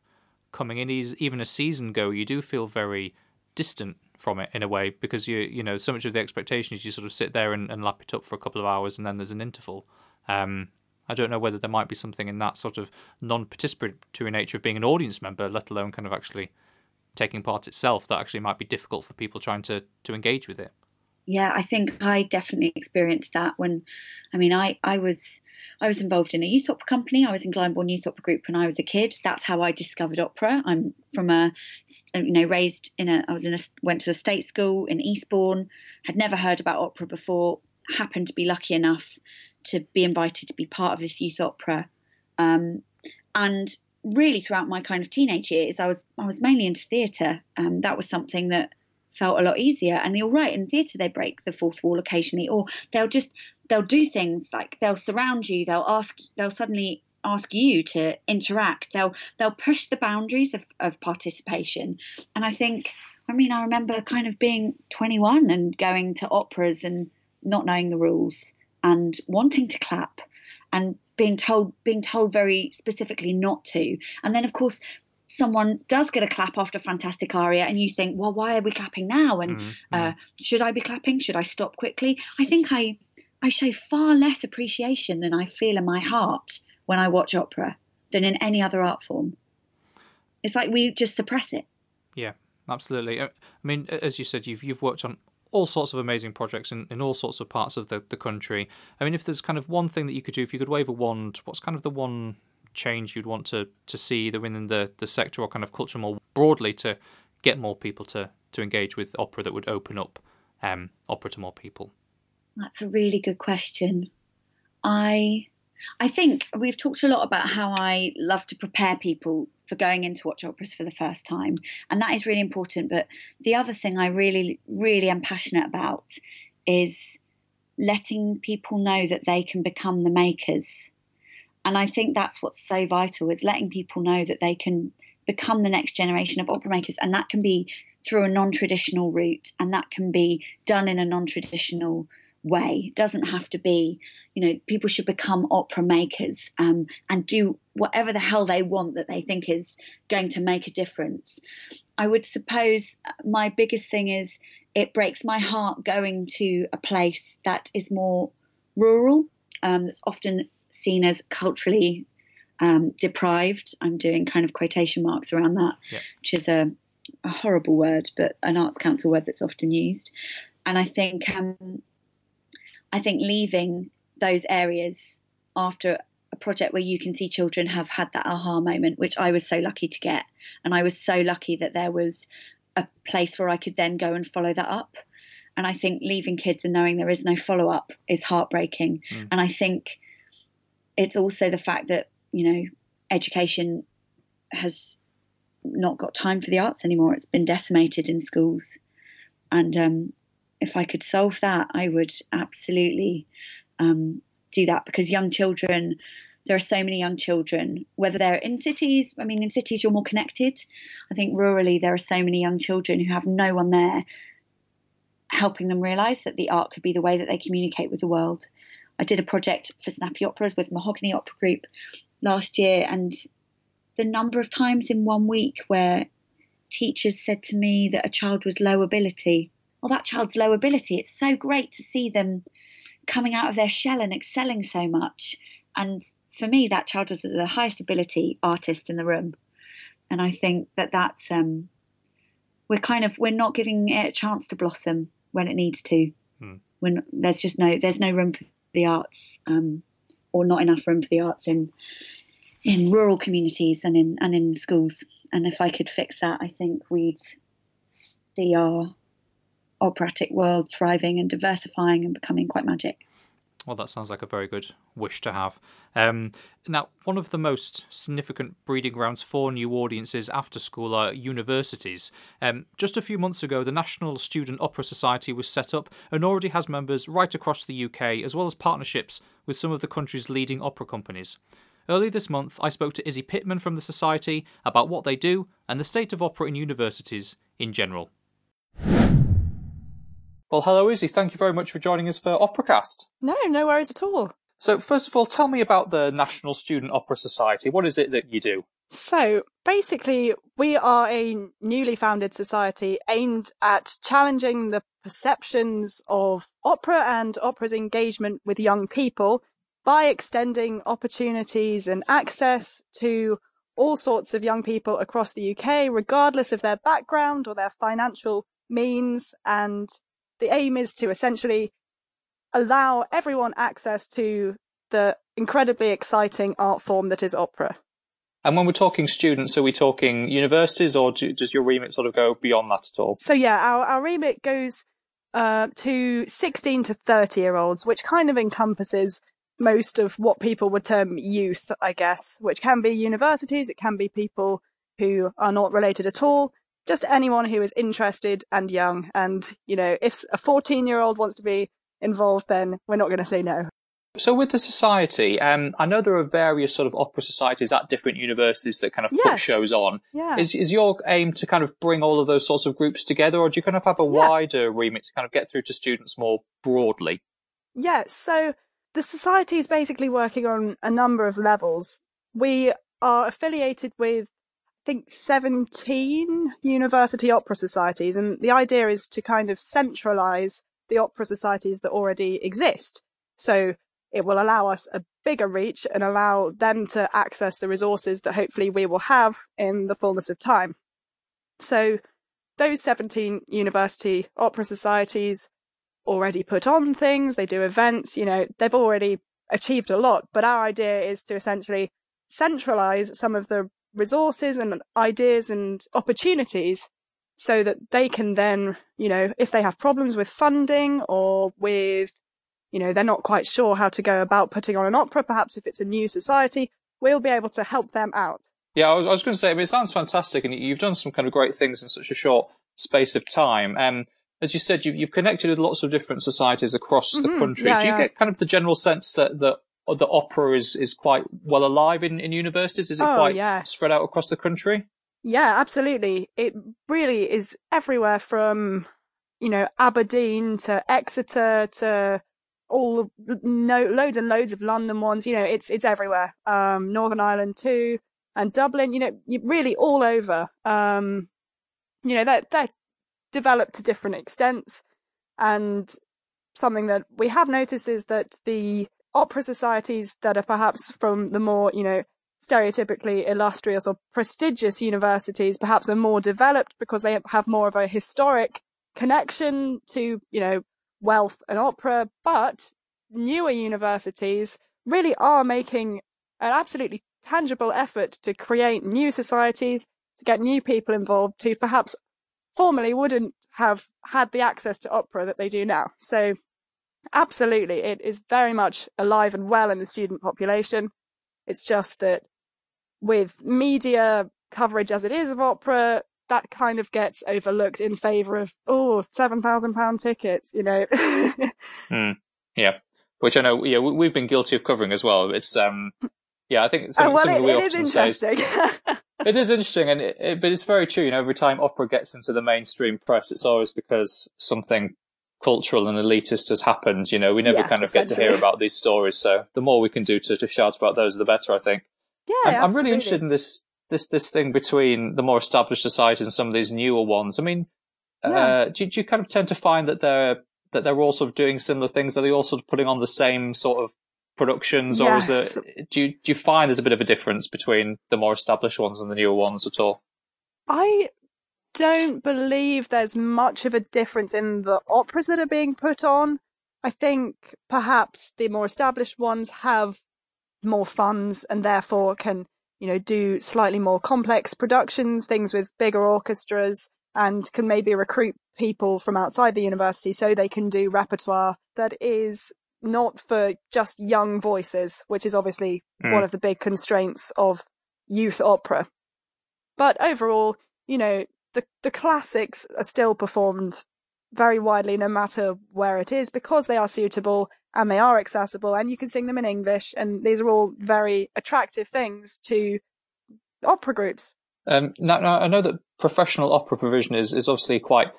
coming in, even a season go, you do feel very distant from it in a way because you you know so much of the expectation is you sort of sit there and, and lap it up for a couple of hours and then there's an interval. Um, I don't know whether there might be something in that sort of non-participatory nature of being an audience member, let alone kind of actually taking part itself that actually might be difficult for people trying to to engage with it. Yeah i think i definitely experienced that when i mean i i was i was involved in a youth opera company. I was in glyndebourne youth opera group when i was a kid. That's how i discovered opera. I'm from a you know raised in a i was in a went to a state school in eastbourne had never heard about opera before happened to be lucky enough to be invited to be part of this youth opera um, and really throughout my kind of teenage years, I was I was mainly into theatre. Um, that was something that felt a lot easier. And you're right, in theatre they break the fourth wall occasionally, or they'll just they'll do things like they'll surround you, they'll ask, they'll suddenly ask you to interact. They'll they'll push the boundaries of, of participation. And I think, I mean, I remember kind of being 21 and going to operas and not knowing the rules and wanting to clap and being told being told very specifically not to. And then of course someone does get a clap after a fantastic aria and you think, well, why are we clapping now? And mm-hmm. uh, should I be clapping? Should I stop quickly? I think I I show far less appreciation than I feel in my heart when I watch opera than in any other art form. It's like we just suppress it. Yeah, absolutely. I mean, as you said, you've you've worked on all sorts of amazing projects in, in all sorts of parts of the, the country. I mean, if there's kind of one thing that you could do, if you could wave a wand, what's kind of the one change you'd want to, to see either within the, the sector or kind of culture more broadly to get more people to, to engage with opera that would open up um, opera to more people? That's a really good question. I I think we've talked a lot about how I love to prepare people for going into watch operas for the first time. And that is really important. But the other thing I really, really am passionate about is letting people know that they can become the makers. And I think that's what's so vital is letting people know that they can become the next generation of opera makers. And that can be through a non traditional route and that can be done in a non traditional way. It doesn't have to be, you know, people should become opera makers um, and do whatever the hell they want that they think is going to make a difference. I would suppose my biggest thing is it breaks my heart going to a place that is more rural, um, that's often seen as culturally um, deprived. I'm doing kind of quotation marks around that, yeah. which is a, a, horrible word, but an Arts Council word that's often used. And I think um, I think leaving those areas after a project where you can see children have had that aha moment, which I was so lucky to get. And I was so lucky that there was a place where I could then go and follow that up. And I think leaving kids and knowing there is no follow up is heartbreaking. Mm. And I think it's also the fact that, you know, education has not got time for the arts anymore. It's been decimated in schools. And um, if I could solve that, I would absolutely um, do that because young children, there are so many young children, whether they're in cities, I mean, in cities you're more connected. I think rurally there are so many young children who have no one there helping them realize that the art could be the way that they communicate with the world. I did a project for Snappy Operas with Mahogany Opera Group last year, and the number of times in one week where teachers said to me that a child was low ability. Well, that child's low ability. It's so great to see them coming out of their shell and excelling so much. And for me, that child was the highest ability artist in the room. And I think that that's um, we're kind of we're not giving it a chance to blossom when it needs to. Hmm. When there's just no there's no room for the arts, um, or not enough room for the arts in in rural communities and in and in schools. And if I could fix that, I think we'd see our operatic world thriving and diversifying and becoming quite magic. Well, that sounds like a very good wish to have. Um, now, one of the most significant breeding grounds for new audiences after school are universities. Um, just a few months ago, the National Student Opera Society was set up and already has members right across the UK, as well as partnerships with some of the country's leading opera companies. Early this month, I spoke to Izzy Pittman from the Society about what they do and the state of opera in universities in general. Well, hello, Izzy. Thank you very much for joining us for Operacast. No, no worries at all. So, first of all, tell me about the National Student Opera Society. What is it that you do? So, basically, we are a newly founded society aimed at challenging the perceptions of opera and opera's engagement with young people by extending opportunities and access to all sorts of young people across the UK, regardless of their background or their financial means. And the aim is to essentially allow everyone access to the incredibly exciting art form that is opera. And when we're talking students, are we talking universities or do, does your remit sort of go beyond that at all? So, yeah, our, our remit goes uh, to 16 to 30 year olds, which kind of encompasses most of what people would term youth, I guess, which can be universities, it can be people who are not related at all, just anyone who is interested and young. And, you know, if a 14 year old wants to be involved, then we're not going to say no. So with the society, um, I know there are various sort of opera societies at different universities that kind of yes. put shows on. Yeah. Is is your aim to kind of bring all of those sorts of groups together, or do you kind of have a yeah. wider remit to kind of get through to students more broadly? Yeah. So the society is basically working on a number of levels. We are affiliated with, think, 17 university opera societies, and the idea is to kind of centralize the opera societies that already exist. So it will allow us a bigger reach and allow them to access the resources that hopefully we will have in the fullness of time. So those 17 university opera societies already put on things, they do events, you know, they've already achieved a lot. But our idea is to essentially centralize some of the resources and ideas and opportunities so that they can then, you know, if they have problems with funding or with, you know, they're not quite sure how to go about putting on an opera, perhaps if it's a new society, we'll be able to help them out. Yeah, I was, I was going to say, I mean, it sounds fantastic, and you've done some kind of great things in such a short space of time. Um, as you said, you've, you've connected with lots of different societies across mm-hmm. the country. Yeah, Do you yeah. get kind of the general sense that that the opera is, is quite well alive in, in universities? Is it oh, quite yeah. spread out across the country? Yeah, absolutely. It really is everywhere from, you know, Aberdeen to Exeter to all no loads and loads of London ones. You know, it's it's everywhere. Um, Northern Ireland too, and Dublin. You know, really all over. Um, you know, they're they're developed to different extents. And something that we have noticed is that the opera societies that are perhaps from the more, you know, stereotypically illustrious or prestigious universities perhaps are more developed because they have more of a historic connection to, you know, wealth and opera. But newer universities really are making an absolutely tangible effort to create new societies, to get new people involved, who perhaps formerly wouldn't have had the access to opera that they do now. So absolutely, it is very much alive and well in the student population. It's just that with media coverage as it is of opera, that kind of gets overlooked in favour of oh, oh seven thousand pound tickets, you know. mm, yeah, which I know yeah we've been guilty of covering as well. It's um yeah I think some, oh, well, something it, we it often is interesting. it is interesting, and it, it, but it's very true. You know, every time opera gets into the mainstream press, it's always because something cultural and elitist has happened. You know, we never Yeah, kind of get to hear about these stories. So the more we can do to, to shout about those, the better. I think. yeah, I'm, I'm really interested in this this this thing between the more established societies and some of these newer ones. I mean, Yeah. uh, do, do you kind of tend to find that they're that they're all sort of doing similar things? Are they all sort of putting on the same sort of productions, or is there do you do you find there's a bit of a difference between the more established ones and the newer ones at all? I don't believe there's much of a difference in the operas that are being put on. I think perhaps the more established ones have more funds and therefore can, you know, do slightly more complex productions, things with bigger orchestras, and can maybe recruit people from outside the university so they can do repertoire that is not for just young voices, which is obviously Mm. one of the big constraints of youth opera. But overall, you know, the, the classics are still performed very widely no matter where it is because they are suitable and they are accessible and you can sing them in English and these are all very attractive things to opera groups. Um, now, now, I know that professional opera provision is, is obviously quite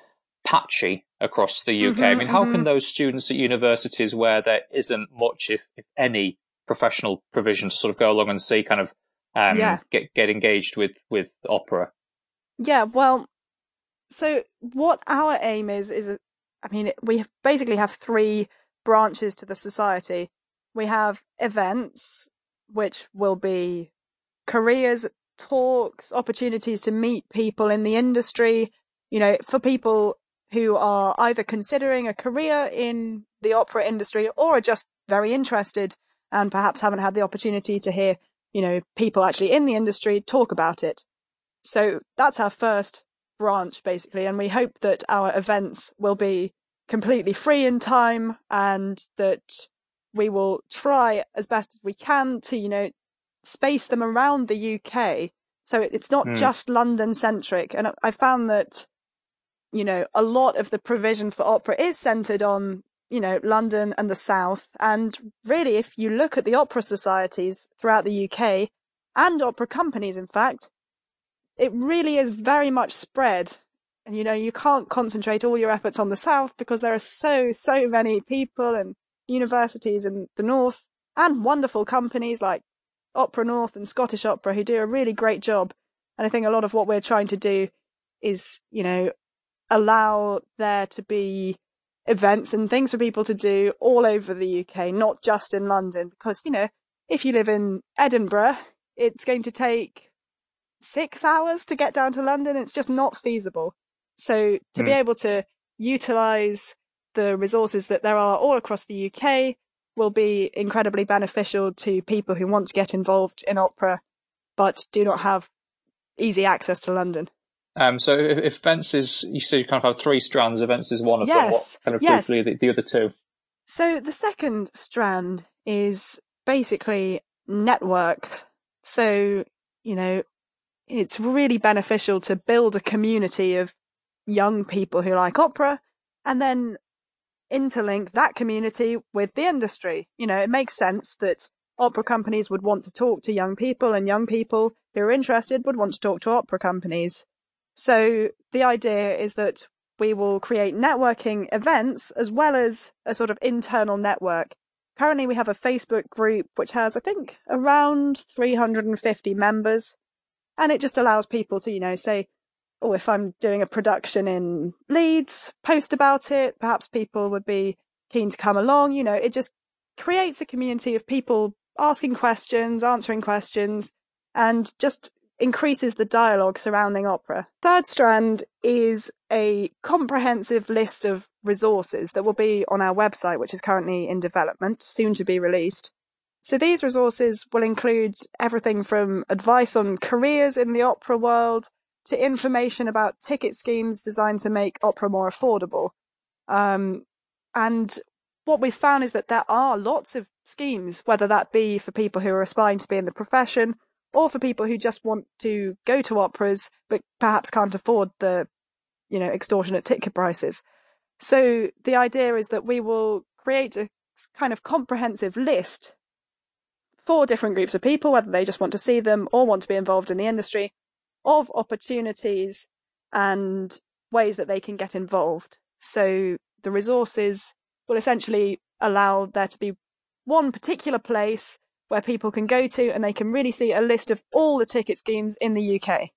patchy across the UK. I Mhm, mean, how can mhm. those students at universities where there isn't much, if, if any, professional provision to sort of go along and see kind of um, Yeah. get get engaged with with opera? Yeah, well, so what our aim is is, I mean, we basically have three branches to the society. We have events, which will be careers, talks, opportunities to meet people in the industry. You know, for people who are either considering a career in the opera industry or are just very interested and perhaps haven't had the opportunity to hear, you know, people actually in the industry talk about it. So that's our first branch, basically, and we hope that our events will be completely free in time and that we will try as best as we can to, you know, space them around the UK. So it's not Hmm. just London centric. And I- I found that, you know, a lot of the provision for opera is centered on, you know, London and the South. And really, if you look at the opera societies throughout the UK and opera companies, in fact, it really is very much spread. And you know, you can't concentrate all your efforts on the south because there are so, so many people and universities in the north and wonderful companies like Opera North and Scottish Opera who do a really great job. And I think a lot of what we're trying to do is, you know, allow there to be events and things for people to do all over the UK, not just in London. Because, you know, if you live in Edinburgh, it's going to take six hours to get down to London. It's just not feasible. So to be Mm. able to utilize the resources that there are all across the UK will be incredibly beneficial to people who want to get involved in opera but do not have easy access to London. Um, so if, if events is you say you kind of have three strands, events is one of them. Yes, What kind of yes. the, the other two? So the second strand is basically network. So, you know, it's really beneficial to build a community of young people who like opera and then interlink that community with the industry. You know, it makes sense that opera companies would want to talk to young people and young people who are interested would want to talk to opera companies. So the idea is that we will create networking events as well as a sort of internal network. Currently, we have a Facebook group which has, I think, around 350 members, and it just allows people to, you know, say, oh, if I'm doing a production in Leeds, post about it. Perhaps people would be keen to come along. You know, it just creates a community of people asking questions, answering questions, and just increases the dialogue surrounding opera. Third strand is a comprehensive list of resources that will be on our website, which is currently in development, soon to be released. So these resources will include everything from advice on careers in the opera world to information about ticket schemes designed to make opera more affordable. Um, and what we've found is that there are lots of schemes, whether that be for people who are aspiring to be in the profession or for people who just want to go to operas but perhaps can't afford the, you know, extortionate ticket prices. So the idea is that we will create a kind of comprehensive list for different groups of people, whether they just want to see them or want to be involved in the industry, of opportunities and ways that they can get involved. So the resources will essentially allow there to be one particular place where people can go to and they can really see a list of all the ticket schemes in the UK.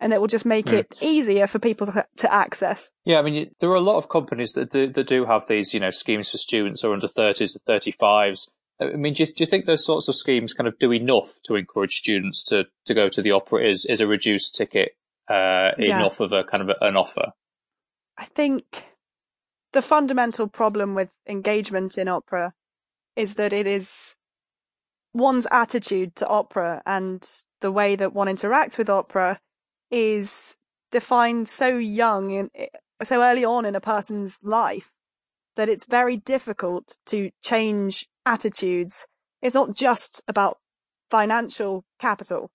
And it will just make yeah. it easier for people to, to, access. Yeah, I mean, there are a lot of companies that do, that do have these, you know, schemes for students or under 30s or 35s. I mean, do you, do you think those sorts of schemes kind of do enough to encourage students to, to go to the opera? Is, is a reduced ticket uh, yeah. enough of a kind of a, an offer? I think the fundamental problem with engagement in opera is that it is one's attitude to opera and the way that one interacts with opera is defined so young and so early on in a person's life that it's very difficult to change attitudes. It's not just about financial capital.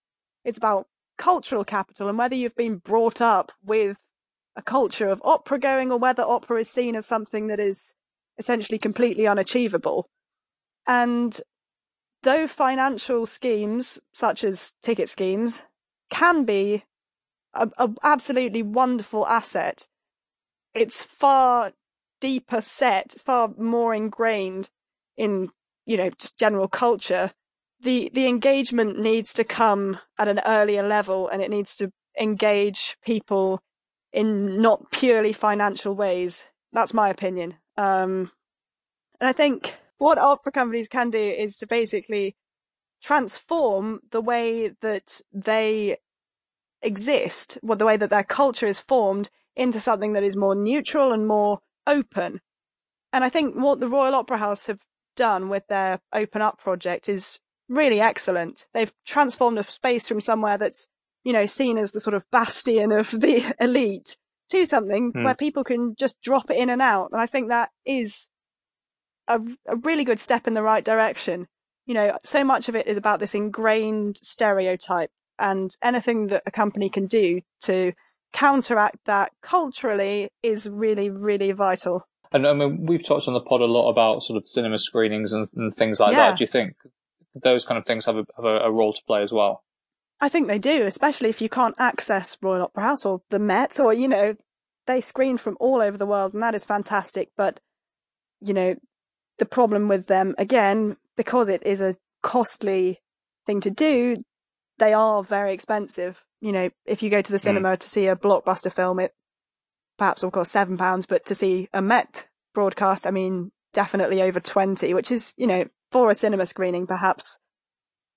It's about cultural capital and whether you've been brought up with a culture of opera going or whether opera is seen as something that is essentially completely unachievable. And though financial schemes, such as ticket schemes, can be an absolutely wonderful asset, it's far deeper set, far more ingrained in, you know, just general culture. The, the engagement needs to come at an earlier level and it needs to engage people in not purely financial ways. That's my opinion. Um, and I think what opera companies can do is to basically transform the way that they exist, well, the way that their culture is formed into something that is more neutral and more open. And I think what the Royal Opera House have done with their Open Up project is really excellent. They've transformed a space from somewhere that's, you know, seen as the sort of bastion of the elite to something mm. where people can just drop it in and out. And I think that is a, a really good step in the right direction. You know, so much of it is about this ingrained stereotype and anything that a company can do to counteract that culturally is really, really vital. And I mean, we've talked on the pod a lot about sort of cinema screenings and, and things like yeah. that. Do you think those kind of things have, a, have a, a, role to play as well? I think they do, especially if you can't access Royal Opera House or the Met, or you know, they screen from all over the world, and that is fantastic. But you know, the problem with them, again, because it is a costly thing to do, they are very expensive. You know, if you go to the hmm. cinema mm. to see a blockbuster film, it perhaps will cost seven pounds, but to see a Met broadcast, I mean, definitely over 20, which is, you know, for a cinema screening, perhaps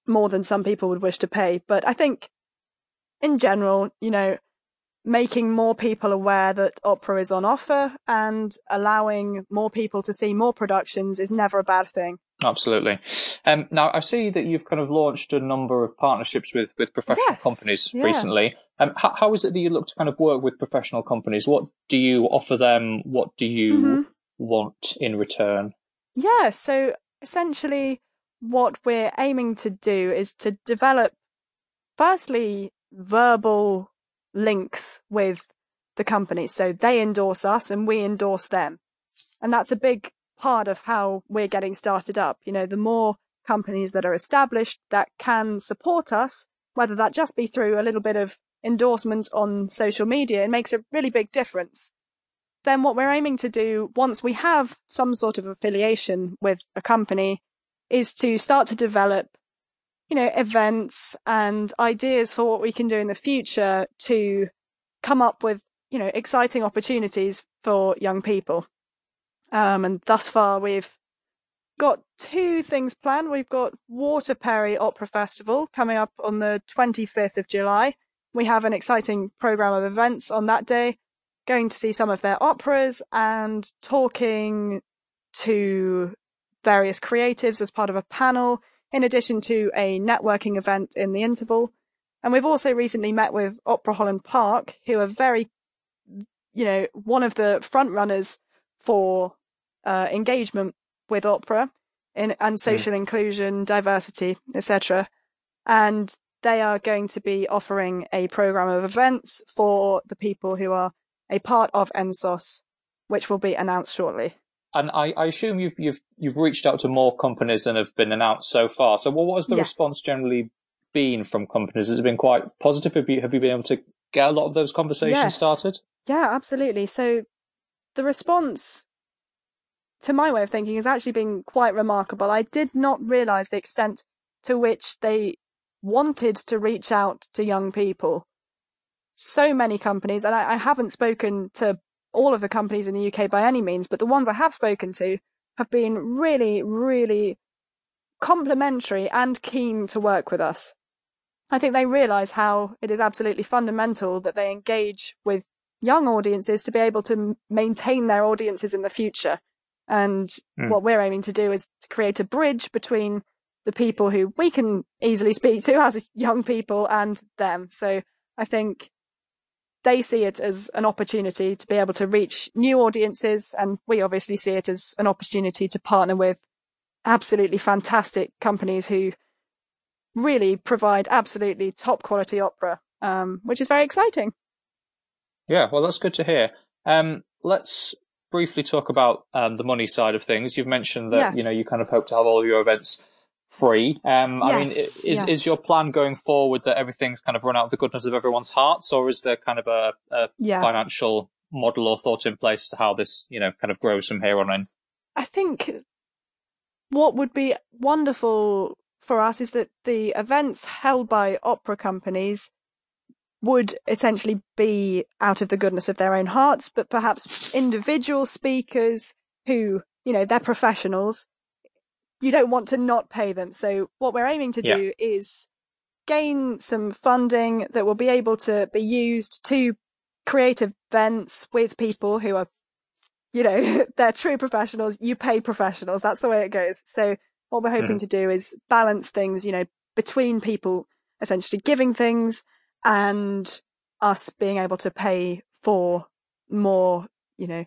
more than some people would wish to pay. But I think in general, you know, making more people aware that opera is on offer and allowing more people to see more productions is never a bad thing. Absolutely. Um, now, I see that you've kind of launched a number of partnerships with, with professional yes, companies yeah. recently. Um, how, how is it that you look to kind of work with professional companies? What do you offer them? What do you mm-hmm. want in return? Yeah, so essentially, what we're aiming to do is to develop, firstly, verbal links with the companies. So they endorse us and we endorse them. And that's a big part of how we're getting started up. You know, the more companies that are established that can support us, whether that just be through a little bit of endorsement on social media, it makes a really big difference. Then what we're aiming to do once we have some sort of affiliation with a company is to start to develop you know, events and ideas for what we can do in the future to come up with, you know, exciting opportunities for young people. Um, and thus far, we've got two things planned. We've got Waterperry Opera Festival coming up on the 25th of July. We have an exciting program of events on that day, going to see some of their operas and talking to various creatives as part of a panel in addition to a networking event in the interval. And we've also recently met with Opera Holland Park, who are very, you know, one of the front runners for uh, engagement with opera in, and hmm. social mm. inclusion, diversity, etc. And they are going to be offering a program of events for the people who are a part of NSOS, which will be announced shortly. And I, I assume you've you've you've reached out to more companies than have been announced so far. So, what has the yeah. response generally been from companies? Has it been quite positive? Have you have you been able to get a lot of those conversations yes. started? Yeah, absolutely. So, the response to my way of thinking, has actually been quite remarkable. I did not realise the extent to which they wanted to reach out to young people. So many companies, and I, I haven't spoken to all of the companies in the UK by any means, but the ones I have spoken to have been really, really complimentary and keen to work with us. I think they realise how it is absolutely fundamental that they engage with young audiences to be able to maintain their audiences in the future. And mm. what we're aiming to do is to create a bridge between the people who we can easily speak to as young people and them. So I think they see it as an opportunity to be able to reach new audiences. And we obviously see it as an opportunity to partner with absolutely fantastic companies who really provide absolutely top quality opera, um, which is very exciting. Yeah, well, that's good to hear. Um, let's briefly talk about um, the money side of things. You've mentioned that yeah. you know you kind of hope to have all of your events free. Um, yes, I mean, is yes. is your plan going forward that everything's kind of run out of the goodness of everyone's hearts, or is there kind of a, a yeah. financial model or thought in place to how this you know kind of grows from here on in? I think what would be wonderful for us is that the events held by opera companies would essentially be out of the goodness of their own hearts, but perhaps individual speakers who, you know, they're professionals. You don't want to not pay them. So what we're aiming to do yeah. is gain some funding that will be able to be used to create events with people who are, you know, they're true professionals. You pay professionals. That's the way it goes. So what we're hoping mm. to do is balance things, you know, between people essentially giving things and us being able to pay for more, you know,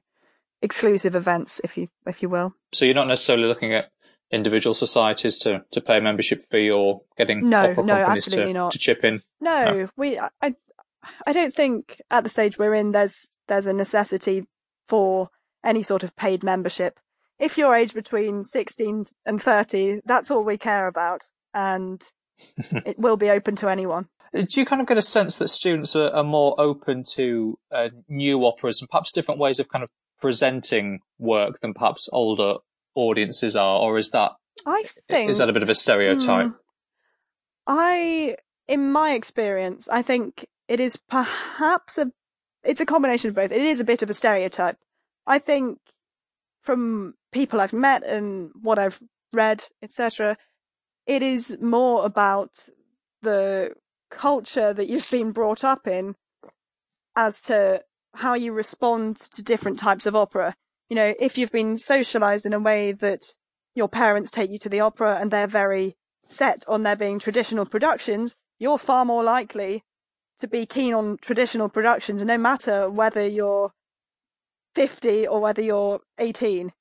exclusive events, if you if you will. So you're not necessarily looking at individual societies to, to pay a membership fee or getting no, no, absolutely to, not. to chip in. No, no, we I I don't think at the stage we're in there's there's a necessity for any sort of paid membership. If you're aged between 16 and 30, that's all we care about, and it will be open to anyone. Do you kind of get a sense that students are, are more open to uh, new operas and perhaps different ways of kind of presenting work than perhaps older audiences are, or is that I think is that a bit of a stereotype? Hmm, I, in my experience, I think it is perhaps a it's a combination of both. It is a bit of a stereotype. I think from people I've met and what I've read, etc., it is more about the culture that you've been brought up in as to how you respond to different types of opera. You know, if you've been socialized in a way that your parents take you to the opera and they're very set on there being traditional productions, you're far more likely to be keen on traditional productions, no matter whether you're 50 or whether you're 18.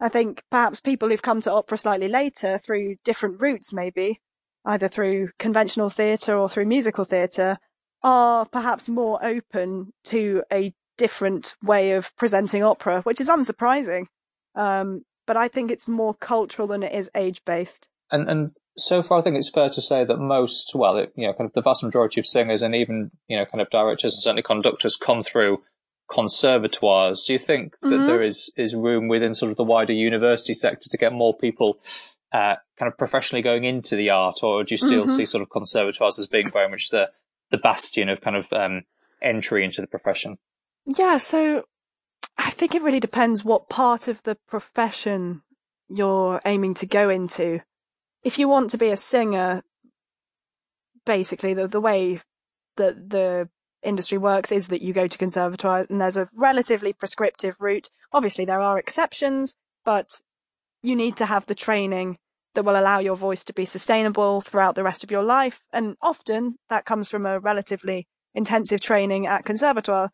I think perhaps people who've come to opera slightly later through different routes, maybe, either through conventional theatre or through musical theatre, are perhaps more open to a different way of presenting opera, which is unsurprising. Um, but I think it's more cultural than it is age based. And and so far, I think it's fair to say that most, well, it, you know, kind of the vast majority of singers and even you know, kind of directors and certainly conductors come through conservatoires. Do you think that mm-hmm. there is is room within sort of the wider university sector to get more people uh, kind of professionally going into the art, or do you still mm-hmm. see sort of conservatoires as being very much the the bastion of kind of um, entry into the profession? Yeah, so I think it really depends what part of the profession you're aiming to go into. If you want to be a singer, basically the the way that the industry works is that you go to conservatoire and there's a relatively prescriptive route. Obviously there are exceptions, but you need to have the training that that will allow your voice to be sustainable throughout the rest of your life. And often that comes from a relatively intensive training at conservatoire.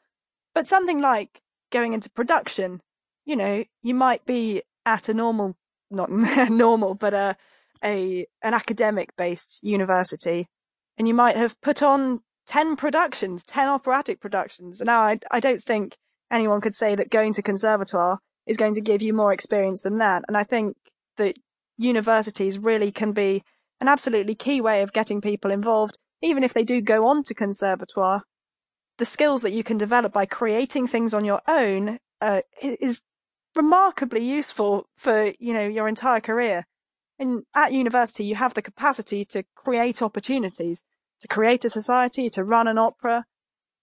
But something like going into production, you know, you might be at a normal, not normal, but a, a an academic based university, and you might have put on 10 productions, 10 operatic productions. Now I, I don't think anyone could say that going to conservatoire is going to give you more experience than that. And I think that universities really can be an absolutely key way of getting people involved, even if they do go on to conservatoire. The skills that you can develop by creating things on your own uh, is remarkably useful for you know your entire career. And at university, you have the capacity to create opportunities, to create a society, to run an opera,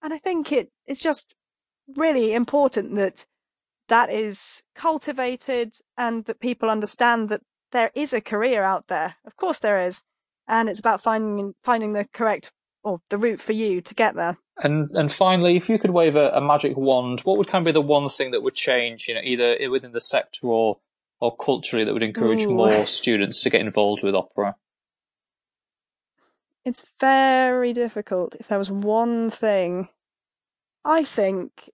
and I think it it's just really important that that is cultivated and that people understand that there is a career out there. Of course there is. And it's about finding finding the correct or the route for you to get there. And and finally, if you could wave a, a magic wand, what would kind of be the one thing that would change, you know, either within the sector or or culturally that would encourage Ooh. more students to get involved with opera? It's very difficult. If there was one thing, I think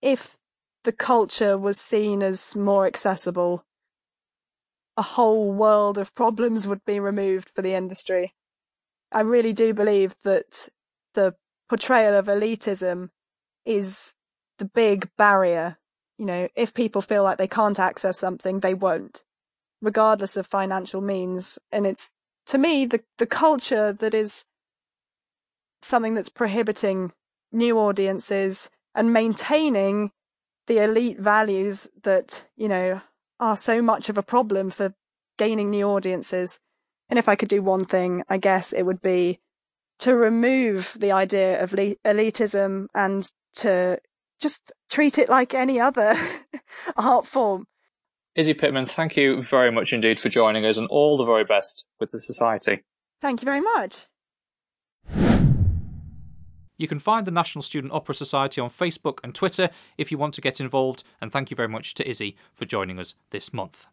if the culture was seen as more accessible, a whole world of problems would be removed for the industry. I really do believe that the portrayal of elitism is the big barrier. You know, if people feel like they can't access something, they won't, regardless of financial means. And it's, to me, the, the culture that is something that's prohibiting new audiences and maintaining the elite values that, you know, are so much of a problem for gaining new audiences. And if I could do one thing, I guess it would be to remove the idea of le- elitism and to just treat it like any other art form. Izzy Pitman, thank you very much indeed for joining us and all the very best with the Society. Thank you very much. You can find the National Student Opera Society on Facebook and Twitter if you want to get involved, and thank you very much to Izzy for joining us this month.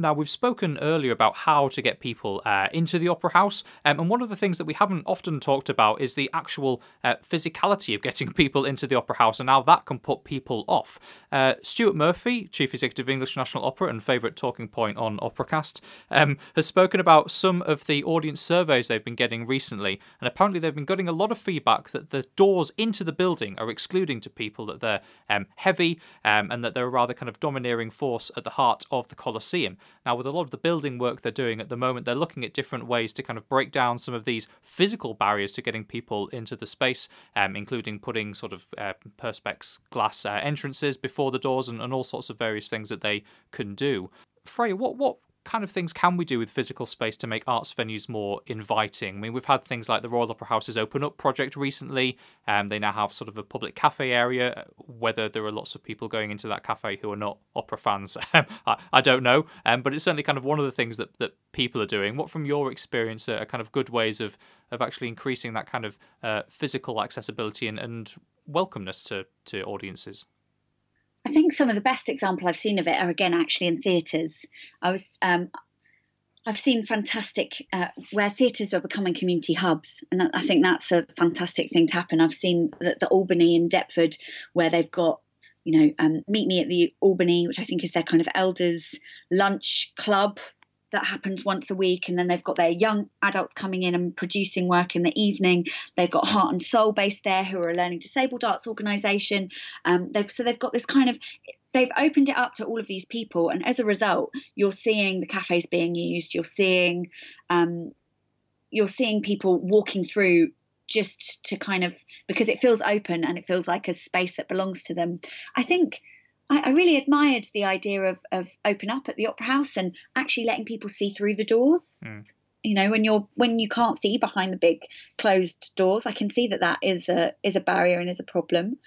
Now, we've spoken earlier about how to get people uh, into the Opera House, um, and one of the things that we haven't often talked about is the actual uh, physicality of getting people into the Opera House and how that can put people off. Uh, Stuart Murphy, Chief Executive of English National Opera and favourite talking point on Operacast, um, has spoken about some of the audience surveys they've been getting recently, and apparently they've been getting a lot of feedback that the doors into the building are excluding to people, that they're um, heavy, um, and that they're a rather kind of domineering force at the heart of the Coliseum. Now, with a lot of the building work they're doing at the moment, they're looking at different ways to kind of break down some of these physical barriers to getting people into the space, um, including putting sort of uh, perspex glass uh, entrances before the doors and, and all sorts of various things that they can do. Freya, what what kind of things can we do with physical space to make arts venues more inviting? I mean, we've had things like the Royal Opera House's Open Up project recently. Um, they now have sort of a public cafe area. Whether there are lots of people going into that cafe who are not opera fans, I, I, don't know. Um, but it's certainly kind of one of the things that, that people are doing. What, from your experience, are kind of good ways of, of actually increasing that kind of uh, physical accessibility and, and welcomeness to, to audiences? I think some of the best example I've seen of it are again actually in theatres. I was um, I've seen fantastic uh, where theatres are becoming community hubs, and I think that's a fantastic thing to happen. I've seen the, the Albany and Deptford where they've got you know um, meet me at the Albany, which I think is their kind of elders lunch club that happens once a week and then they've got their young adults coming in and producing work in the evening. They've got heart and soul based there who are a learning disabled arts organization. Um, they've, so they've got this kind of they've opened it up to all of these people and as a result you're seeing the cafes being used you're seeing um, you're seeing people walking through just to kind of because it feels open and it feels like a space that belongs to them. I think I, I, really admired the idea of, of open up at the opera house and actually letting people see through the doors. Mm. You know, when you're when you can't see behind the big closed doors, I can see that that is a is a barrier and is a problem.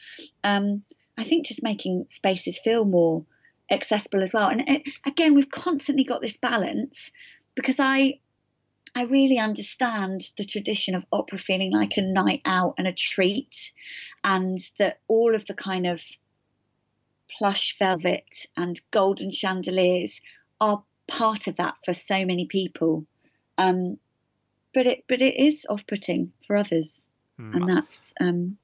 Um, I think just making spaces feel more accessible as well. And it, again, we've constantly got this balance because I I really understand the tradition of opera feeling like a night out and a treat, and that all of the kind of plush velvet and golden chandeliers are part of that for so many people. Um, but it but it is off putting for others, mm. and that's um,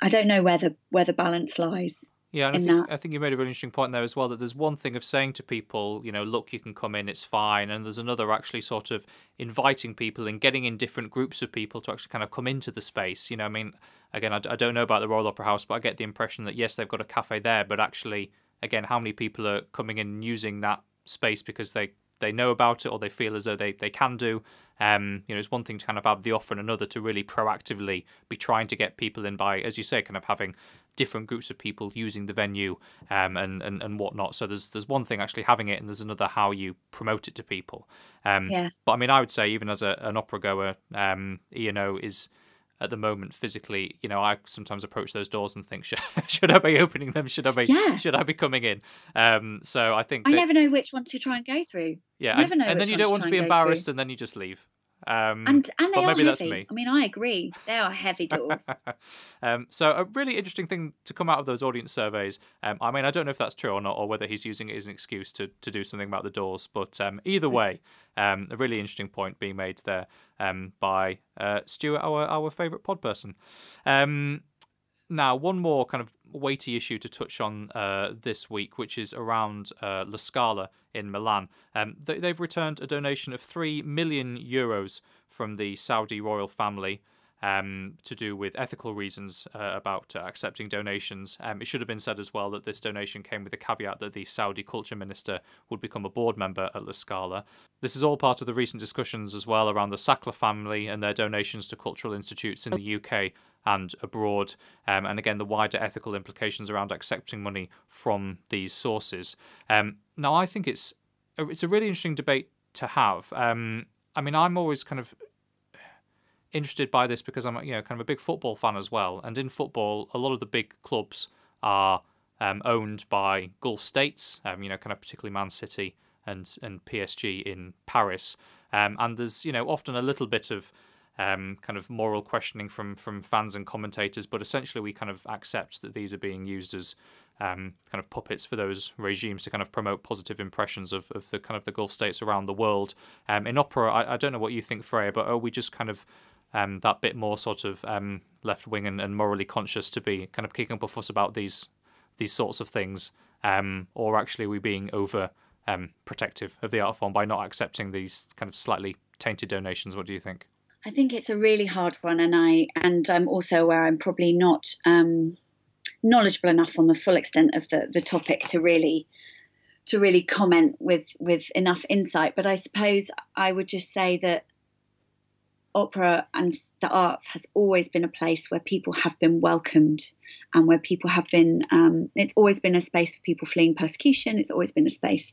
I don't know where the where the balance lies. Yeah, and I think, I think you made a really interesting point there as well that there's one thing of saying to people, you know, look, you can come in, it's fine, and there's another actually sort of inviting people and getting in different groups of people to actually kind of come into the space. You know, I mean, again, I, I don't know about the Royal Opera House, but I get the impression that yes, they've got a cafe there, but actually, again, how many people are coming in and using that space because they they know about it or they feel as though they, they can do. Um, you know, it's one thing to kind of have the offer and another to really proactively be trying to get people in by, as you say, kind of having different groups of people using the venue um, and, and, and whatnot. So there's there's one thing actually having it and there's another how you promote it to people. Um, yeah. But I mean, I would say even as a, an opera goer, um, ENO is at the moment physically you know i sometimes approach those doors and think should, should i be opening them? Should i be yeah. should i be coming in? Um so i think i that, never know which one to try and go through. Yeah never know and then you don't want to be embarrassed and then you just leave um, and and they are maybe heavy. that's me. I mean, I agree. They are heavy doors. um, so a really interesting thing to come out of those audience surveys. Um, I mean, I don't know if that's true or not, or whether he's using it as an excuse to, to do something about the doors. But um, either way, um, a really interesting point being made there um, by uh, Stuart, our our favourite pod person. Now, one more kind of weighty issue to touch on uh, this week, which is around uh, La Scala in Milan. Um, they, have returned a donation of 3 million euros from the Saudi royal family um, to do with ethical reasons uh, about uh, accepting donations. Um, it should have been said as well that this donation came with a caveat that the Saudi culture minister would become a board member at La Scala. This is all part of the recent discussions as well around the Sackler family and their donations to cultural institutes in the UK and abroad, um, and again the wider ethical implications around accepting money from these sources. Um, now, I think it's a, it's a really interesting debate to have. Um, I mean, I'm always kind of interested by this because I'm you know kind of a big football fan as well, and in football, a lot of the big clubs are um, owned by Gulf states. Um, you know, kind of particularly Man City and and PSG in Paris, um, and there's you know often a little bit of um, kind of moral questioning from from fans and commentators, but essentially we kind of accept that these are being used as um, kind of puppets for those regimes to kind of promote positive impressions of, of the kind of the Gulf states around the world. Um, in opera, I, I, don't know what you think, Freya, but are we just kind of um, that bit more sort of um, left wing and, and, morally conscious to be kind of kicking up a fuss about these these sorts of things, um, or actually we being over um, protective of the art form by not accepting these kind of slightly tainted donations? What do you think? I think it's a really hard one, and I and I'm also aware I'm probably not um, knowledgeable enough on the full extent of the the topic to really to really comment with with enough insight. But I suppose I would just say that opera and the arts has always been a place where people have been welcomed and where people have been um, it's always been a space for people fleeing persecution. It's always been a space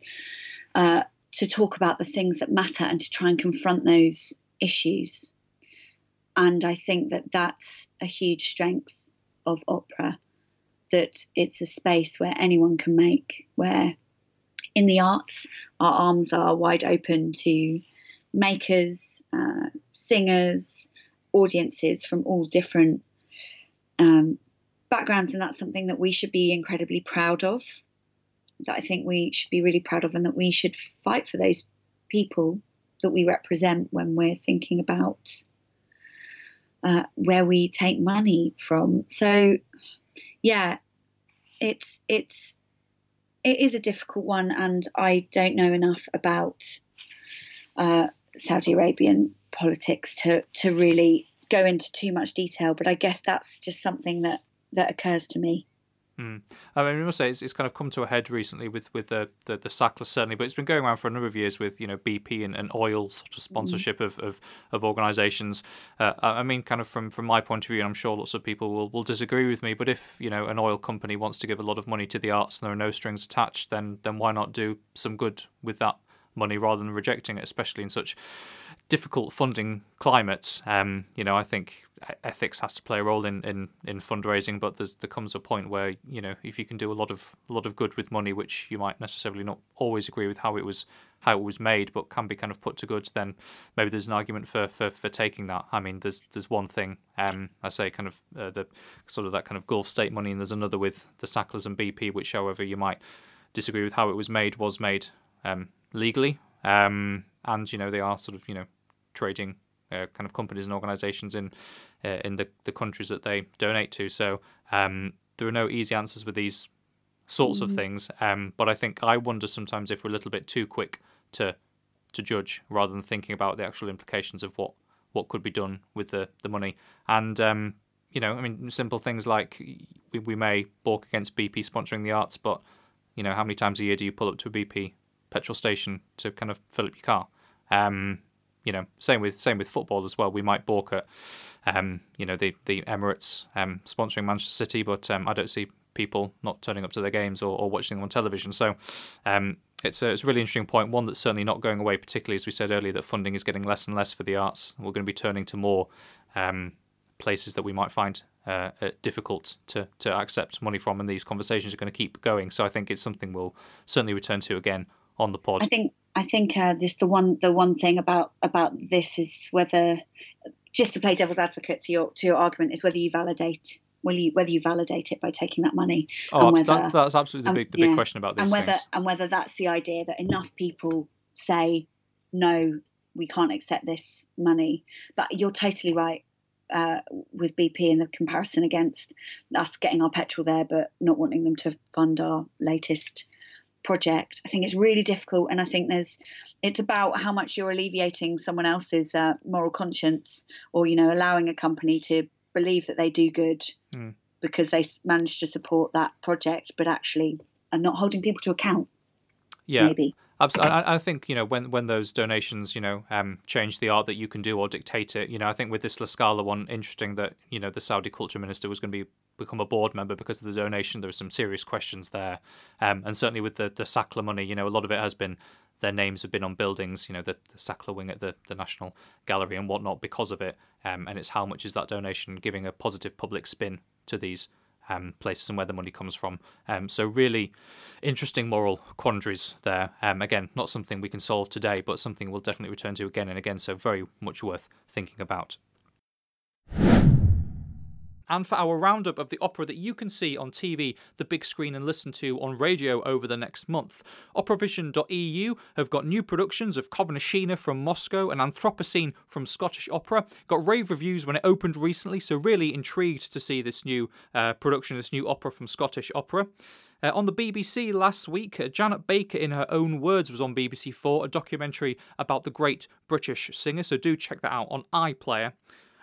uh, to talk about the things that matter and to try and confront those issues. And I think that that's a huge strength of opera that it's a space where anyone can make, where in the arts, our arms are wide open to makers, uh, singers, audiences from all different um, backgrounds. And that's something that we should be incredibly proud of. That I think we should be really proud of, and that we should fight for those people that we represent when we're thinking about uh, where we take money from. So, yeah, it's it's it is a difficult one, and I don't know enough about uh, Saudi Arabian politics to to really go into too much detail. But I guess that's just something that that occurs to me. Mm. I mean, we must say it's, it's, kind of come to a head recently with with the, the the Sackler certainly, but it's been going around for a number of years with you know BP and, and oil sort of sponsorship mm. of of, of organisations. Uh, I mean, kind of from from my point of view, and I'm sure lots of people will, will disagree with me, but if you know an oil company wants to give a lot of money to the arts and there are no strings attached, then then why not do some good with that money rather than rejecting it, especially in such difficult funding climates. Um, you know, I think ethics has to play a role in, in, in fundraising, but there comes a point where you know if you can do a lot of a lot of good with money, which you might necessarily not always agree with how it was how it was made, but can be kind of put to good, then maybe there's an argument for, for, for taking that. I mean, there's there's one thing um, I say kind of uh, the sort of that kind of Gulf state money, and there's another with the Sacklers and BP, which however you might disagree with how it was made was made um, legally, um, and you know they are sort of you know trading uh, kind of companies and organisations in uh, in the the countries that they donate to. So um, there are no easy answers with these sorts of things. Um, but I think I wonder sometimes if we're a little bit too quick to to judge rather than thinking about the actual implications of what what could be done with the the money. And um, you know, I mean, simple things like we, we may balk against BP sponsoring the arts, but you know, how many times a year do you pull up to a BP petrol station to kind of fill up your car? Um, you know, same with same with football as well. We might balk at, um, you know, the the Emirates um, sponsoring Manchester City, but um, I don't see people not turning up to their games or, or watching them on television. So um, it's a, it's a really interesting point. One that's certainly not going away, particularly as we said earlier, that funding is getting less and less for the arts. We're going to be turning to more um, places that we might find uh, uh, difficult to, to accept money from, and these conversations are going to keep going. So I think it's something we'll certainly return to again on the pod. I think I think uh, just the one the one thing about about this is whether just to play devil's advocate to your to your argument is whether you validate will you whether you validate it by taking that money oh, and whether, that's, that's absolutely the big the big yeah, question about and these whether things. and whether that's the idea that enough people say no we can't accept this money but you're totally right uh, with BP and the comparison against us getting our petrol there but not wanting them to fund our latest project i think it's really difficult and i think there's it's about how much you're alleviating someone else's uh, moral conscience or you know allowing a company to believe that they do good Mm. because they manage to support that project but actually are not holding people to account Yeah, maybe Absolutely. I, I think you know when when those donations you know um, change the art that you can do or dictate it. You know, I think with this La Scala one, interesting that you know the Saudi culture minister was going to be become a board member because of the donation. There are some serious questions there, um, and certainly with the the Sackler money, you know, a lot of it has been their names have been on buildings. You know, the, the Sackler wing at the the National Gallery and whatnot because of it. Um, and it's how much is that donation giving a positive public spin to these um, places and where the money comes from. Um, so really interesting moral quandaries there. Um, again, not something we can solve today, but something we'll definitely return to again and again. So very much worth thinking about. And for our roundup of the opera that you can see on TV, the big screen, and listen to on radio over the next month, operavision.eu have got new productions of Khovanshchina from Moscow and Anthropocene from Scottish Opera. Got rave reviews when it opened recently, so really intrigued to see this new uh, production, this new opera from Scottish Opera. Uh, on the BBC last week, uh, Janet Baker, in her own words, was on BBC Four, a documentary about the great British singer. So do check that out on iPlayer.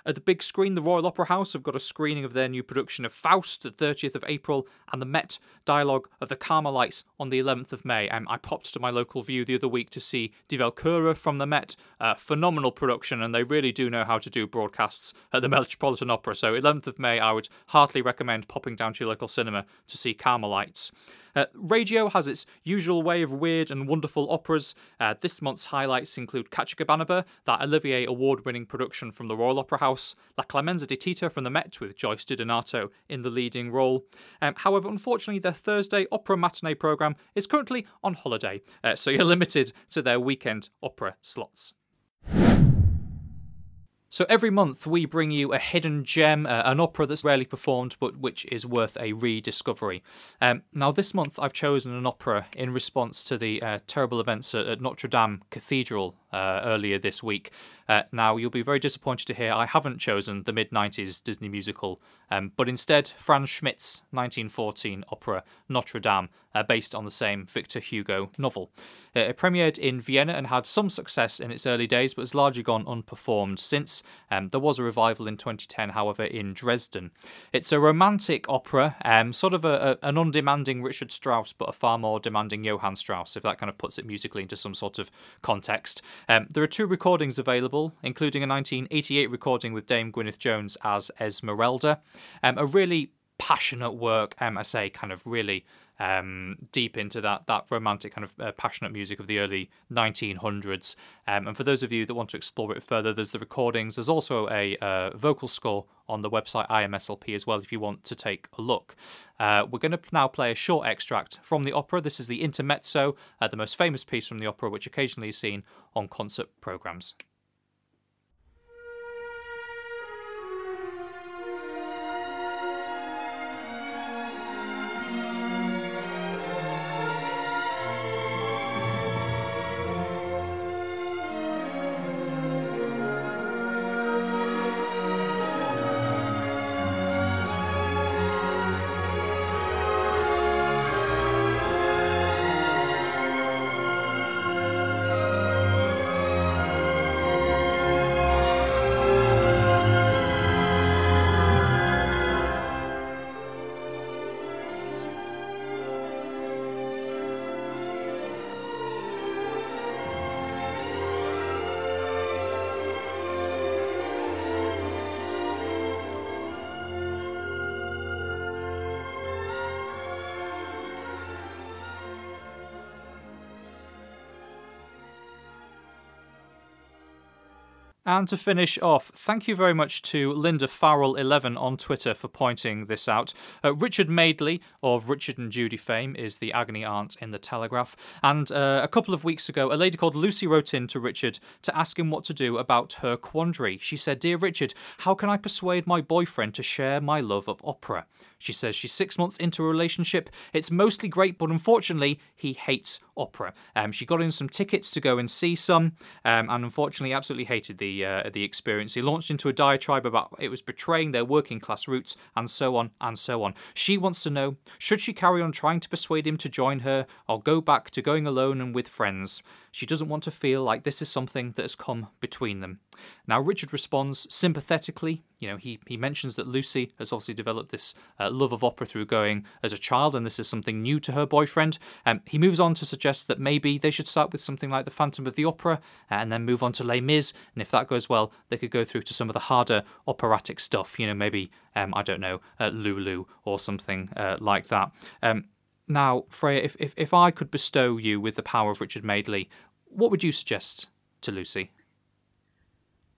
At the big screen, the Royal Opera House have got a screening of their new production of Faust, the 30th of April, and the Met dialogue of the Carmelites on the 11th of May. Um, I popped to my local Vue the other week to see Die Walküre from the Met. Uh, phenomenal production, and they really do know how to do broadcasts at the Metropolitan Opera. So, 11th of May, I would heartily recommend popping down to your local cinema to see Carmelites. Uh, radio has its usual way of weird and wonderful operas. Uh, this month's highlights include Katya Kabanova, that Olivier award winning production from the Royal Opera House, La Clemenza di Tito from the Met with Joyce DiDonato in the leading role. Um, however, unfortunately, their Thursday opera matinee programme is currently on holiday, uh, so you're limited to their weekend opera slots. So every month we bring you a hidden gem, uh, an opera that's rarely performed but which is worth a rediscovery. Um, now this month I've chosen an opera in response to the uh, terrible events at, at Notre Dame Cathedral uh, earlier this week. Uh, now you'll be very disappointed to hear I haven't chosen the mid 90s Disney musical, um, but instead Franz Schmidt's 1914 opera Notre Dame, uh, based on the same Victor Hugo novel. Uh, it premiered in Vienna and had some success in its early days, but has largely gone unperformed since. Um, there was a revival in 2010, however, in Dresden. It's a romantic opera, um, sort of a, a, an undemanding Richard Strauss, but a far more demanding Johann Strauss, if that kind of puts it musically into some sort of context. Um, there are two recordings available, including a 1988 recording with Dame Gwyneth Jones as Esmeralda. Um, a really passionate work, um, I say, kind of really um, deep into that that romantic kind of uh, passionate music of the early 1900s. Um, and for those of you that want to explore it further, there's the recordings. There's also a uh, vocal score on the website IMSLP as well if you want to take a look. Uh, we're going to now play a short extract from the opera. This is the Intermezzo, uh, the most famous piece from the opera, which occasionally is seen on concert programs. And to finish off, thank you very much to Linda Farrell11 on Twitter for pointing this out. Uh, Richard Madeley of Richard and Judy fame is the agony aunt in The Telegraph. And uh, a couple of weeks ago, a lady called Lucy wrote in to Richard to ask him what to do about her quandary. She said, Dear Richard, how can I persuade my boyfriend to share my love of opera? She says she's six months into a relationship. It's mostly great, but unfortunately, he hates opera. Um, she got in some tickets to go and see some, um, and unfortunately, absolutely hated the uh, the experience. He launched into a diatribe about it was betraying their working class roots, and so on and so on. She wants to know should she carry on trying to persuade him to join her, or go back to going alone and with friends. She doesn't want to feel like this is something that has come between them. Now, Richard responds sympathetically. You know, he, he mentions that Lucy has obviously developed this uh, love of opera through going as a child, and this is something new to her boyfriend. Um, he moves on to suggest that maybe they should start with something like The Phantom of the Opera uh, and then move on to Les Mis. And if that goes well, they could go through to some of the harder operatic stuff, you know, maybe, um, I don't know, uh, Lulu or something uh, like that. Um, now, Freya, if, if, if I could bestow you with the power of Richard Madeley, what would you suggest to Lucy?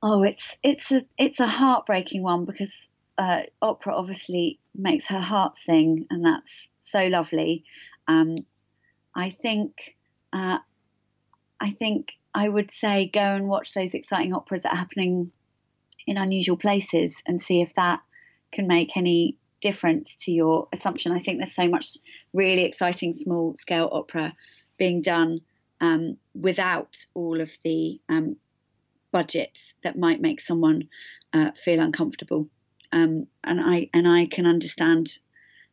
Oh, it's it's a it's a heartbreaking one because uh, opera obviously makes her heart sing, and that's so lovely. Um, I think uh, I think I would say go and watch those exciting operas that are happening in unusual places and see if that can make any difference to your assumption. I think there's so much really exciting small scale opera being done um, without all of the um, budgets that might make someone uh, feel uncomfortable. Um, and I and I can understand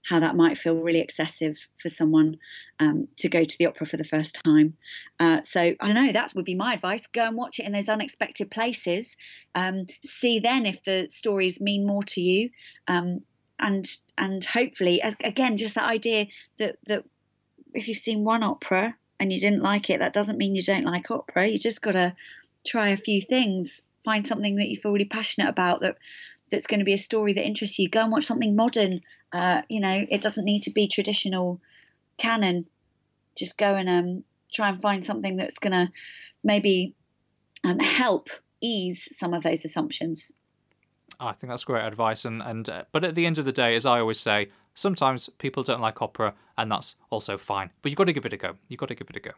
how that might feel really excessive for someone um, to go to the opera for the first time. Uh, so I know. That would be my advice. Go and watch it in those unexpected places. Um, see then if the stories mean more to you, um, and and hopefully again just that idea that that if you've seen one opera and you didn't like it, that doesn't mean you don't like opera. You just got to try a few things, find something that you feel really passionate about that that's going to be a story that interests you. Go and watch something modern. Uh, you know, it doesn't need to be traditional canon. Just go and um, try and find something that's going to maybe um, help ease some of those assumptions. I think that's great advice, and and uh, but at the end of the day, as I always say, sometimes people don't like opera, and that's also fine. But you've got to give it a go. You've got to give it a go.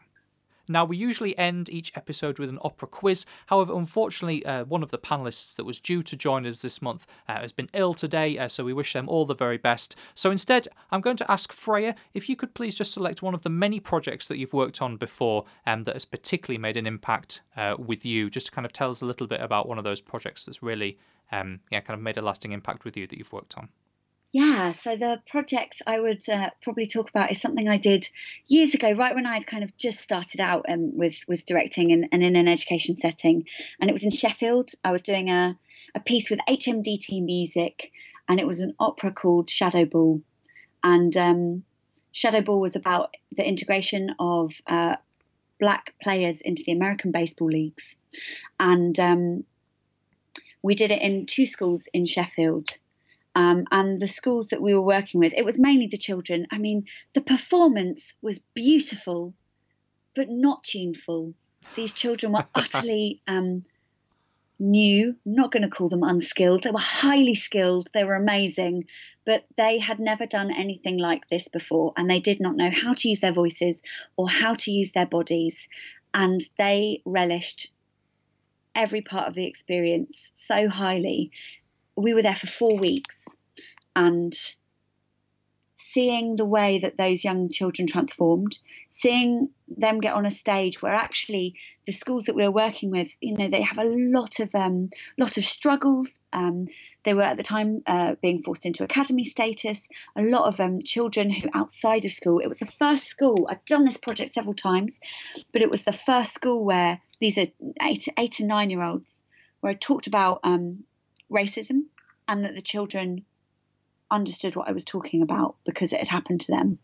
Now, we usually end each episode with an opera quiz. However, unfortunately, uh, one of the panelists that was due to join us this month uh, has been ill today, uh, so we wish them all the very best. So instead, I'm going to ask Freya if you could please just select one of the many projects that you've worked on before um, that has particularly made an impact uh, with you, just to kind of tell us a little bit about one of those projects that's really um, yeah, kind of made a lasting impact with you that you've worked on. Yeah, so the project I would uh, probably talk about is something I did years ago, right when I'd kind of just started out um, with with directing and, and, in an education setting, and it was in Sheffield. I was doing a a piece with HMDT Music, and it was an opera called Shadow Ball, and um, Shadow Ball was about the integration of uh, black players into the American baseball leagues, and um, we did it in two schools in Sheffield. Um, and the schools that we were working with, it was mainly the children. I mean, the performance was beautiful, but not tuneful. These children were utterly um, new. Not going to call them unskilled. They were highly skilled. They were amazing, but they had never done anything like this before, and they did not know how to use their voices or how to use their bodies. And they relished every part of the experience so highly. We were there for four weeks and seeing the way that those young children transformed, seeing them get on a stage where actually the schools that we were working with, you know, they have a lot of um, lot of struggles. Um, they were at the time uh, being forced into academy status. A lot of um, children who outside of school. It was the first school. I've done this project several times, but it was the first school where these are eight, eight and nine year olds, where I talked about um, racism and that the children understood what I was talking about because it had happened to them.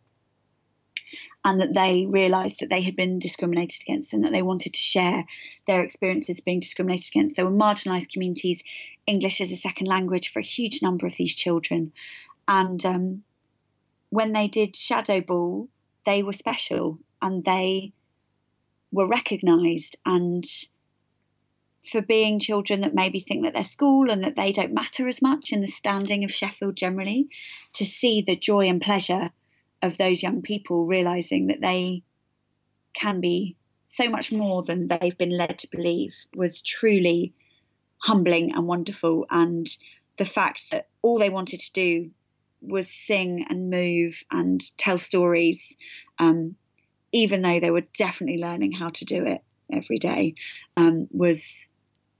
And that they realised that they had been discriminated against and that they wanted to share their experiences being discriminated against. There were marginalised communities, English as a second language for a huge number of these children. And um, when they did Shadow Ball, they were special and they were recognised and for being children that maybe think that they're school and that they don't matter as much in the standing of Sheffield generally, to see the joy and pleasure of those young people realizing that they can be so much more than they've been led to believe was truly humbling and wonderful. And the fact that all they wanted to do was sing and move and tell stories, um, even though they were definitely learning how to do it every day, um, was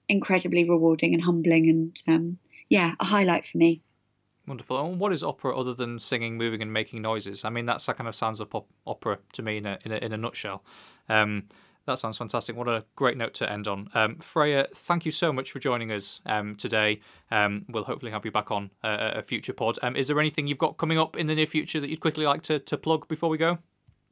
incredibly rewarding and humbling and um, yeah, a highlight for me. Wonderful. And what is opera other than singing, moving, and making noises? I mean, that's that kind of sounds of opera to me in a in a, in a nutshell. Um, that sounds fantastic. What a great note to end on. Um, Freya, thank you so much for joining us um, today. Um, we'll hopefully have you back on a, a future pod. Um, is there anything you've got coming up in the near future that you'd quickly like to, to plug before we go?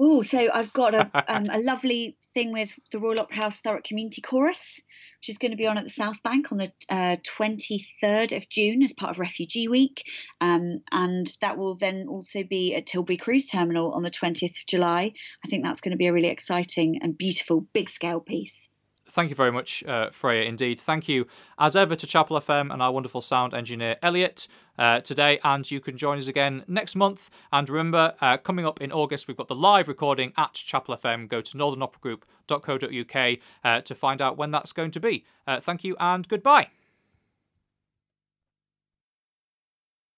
Oh, so I've got a, um, a lovely thing with the Royal Opera House Thurrock Community Chorus, which is going to be on at the South Bank on the uh, 23rd of June as part of Refugee Week. Um, and that will then also be at Tilbury Cruise Terminal on the 20th of July. I think that's going to be a really exciting and beautiful big scale piece thank you very much, uh, Freya, indeed. Thank you, as ever, to Chapel FM and our wonderful sound engineer, Elliot, uh, today. And you can join us again next month. And remember, uh, coming up in August, we've got the live recording at Chapel FM. Go to northernoperagroup.co.uk uh, to find out when that's going to be. Uh, thank you and goodbye.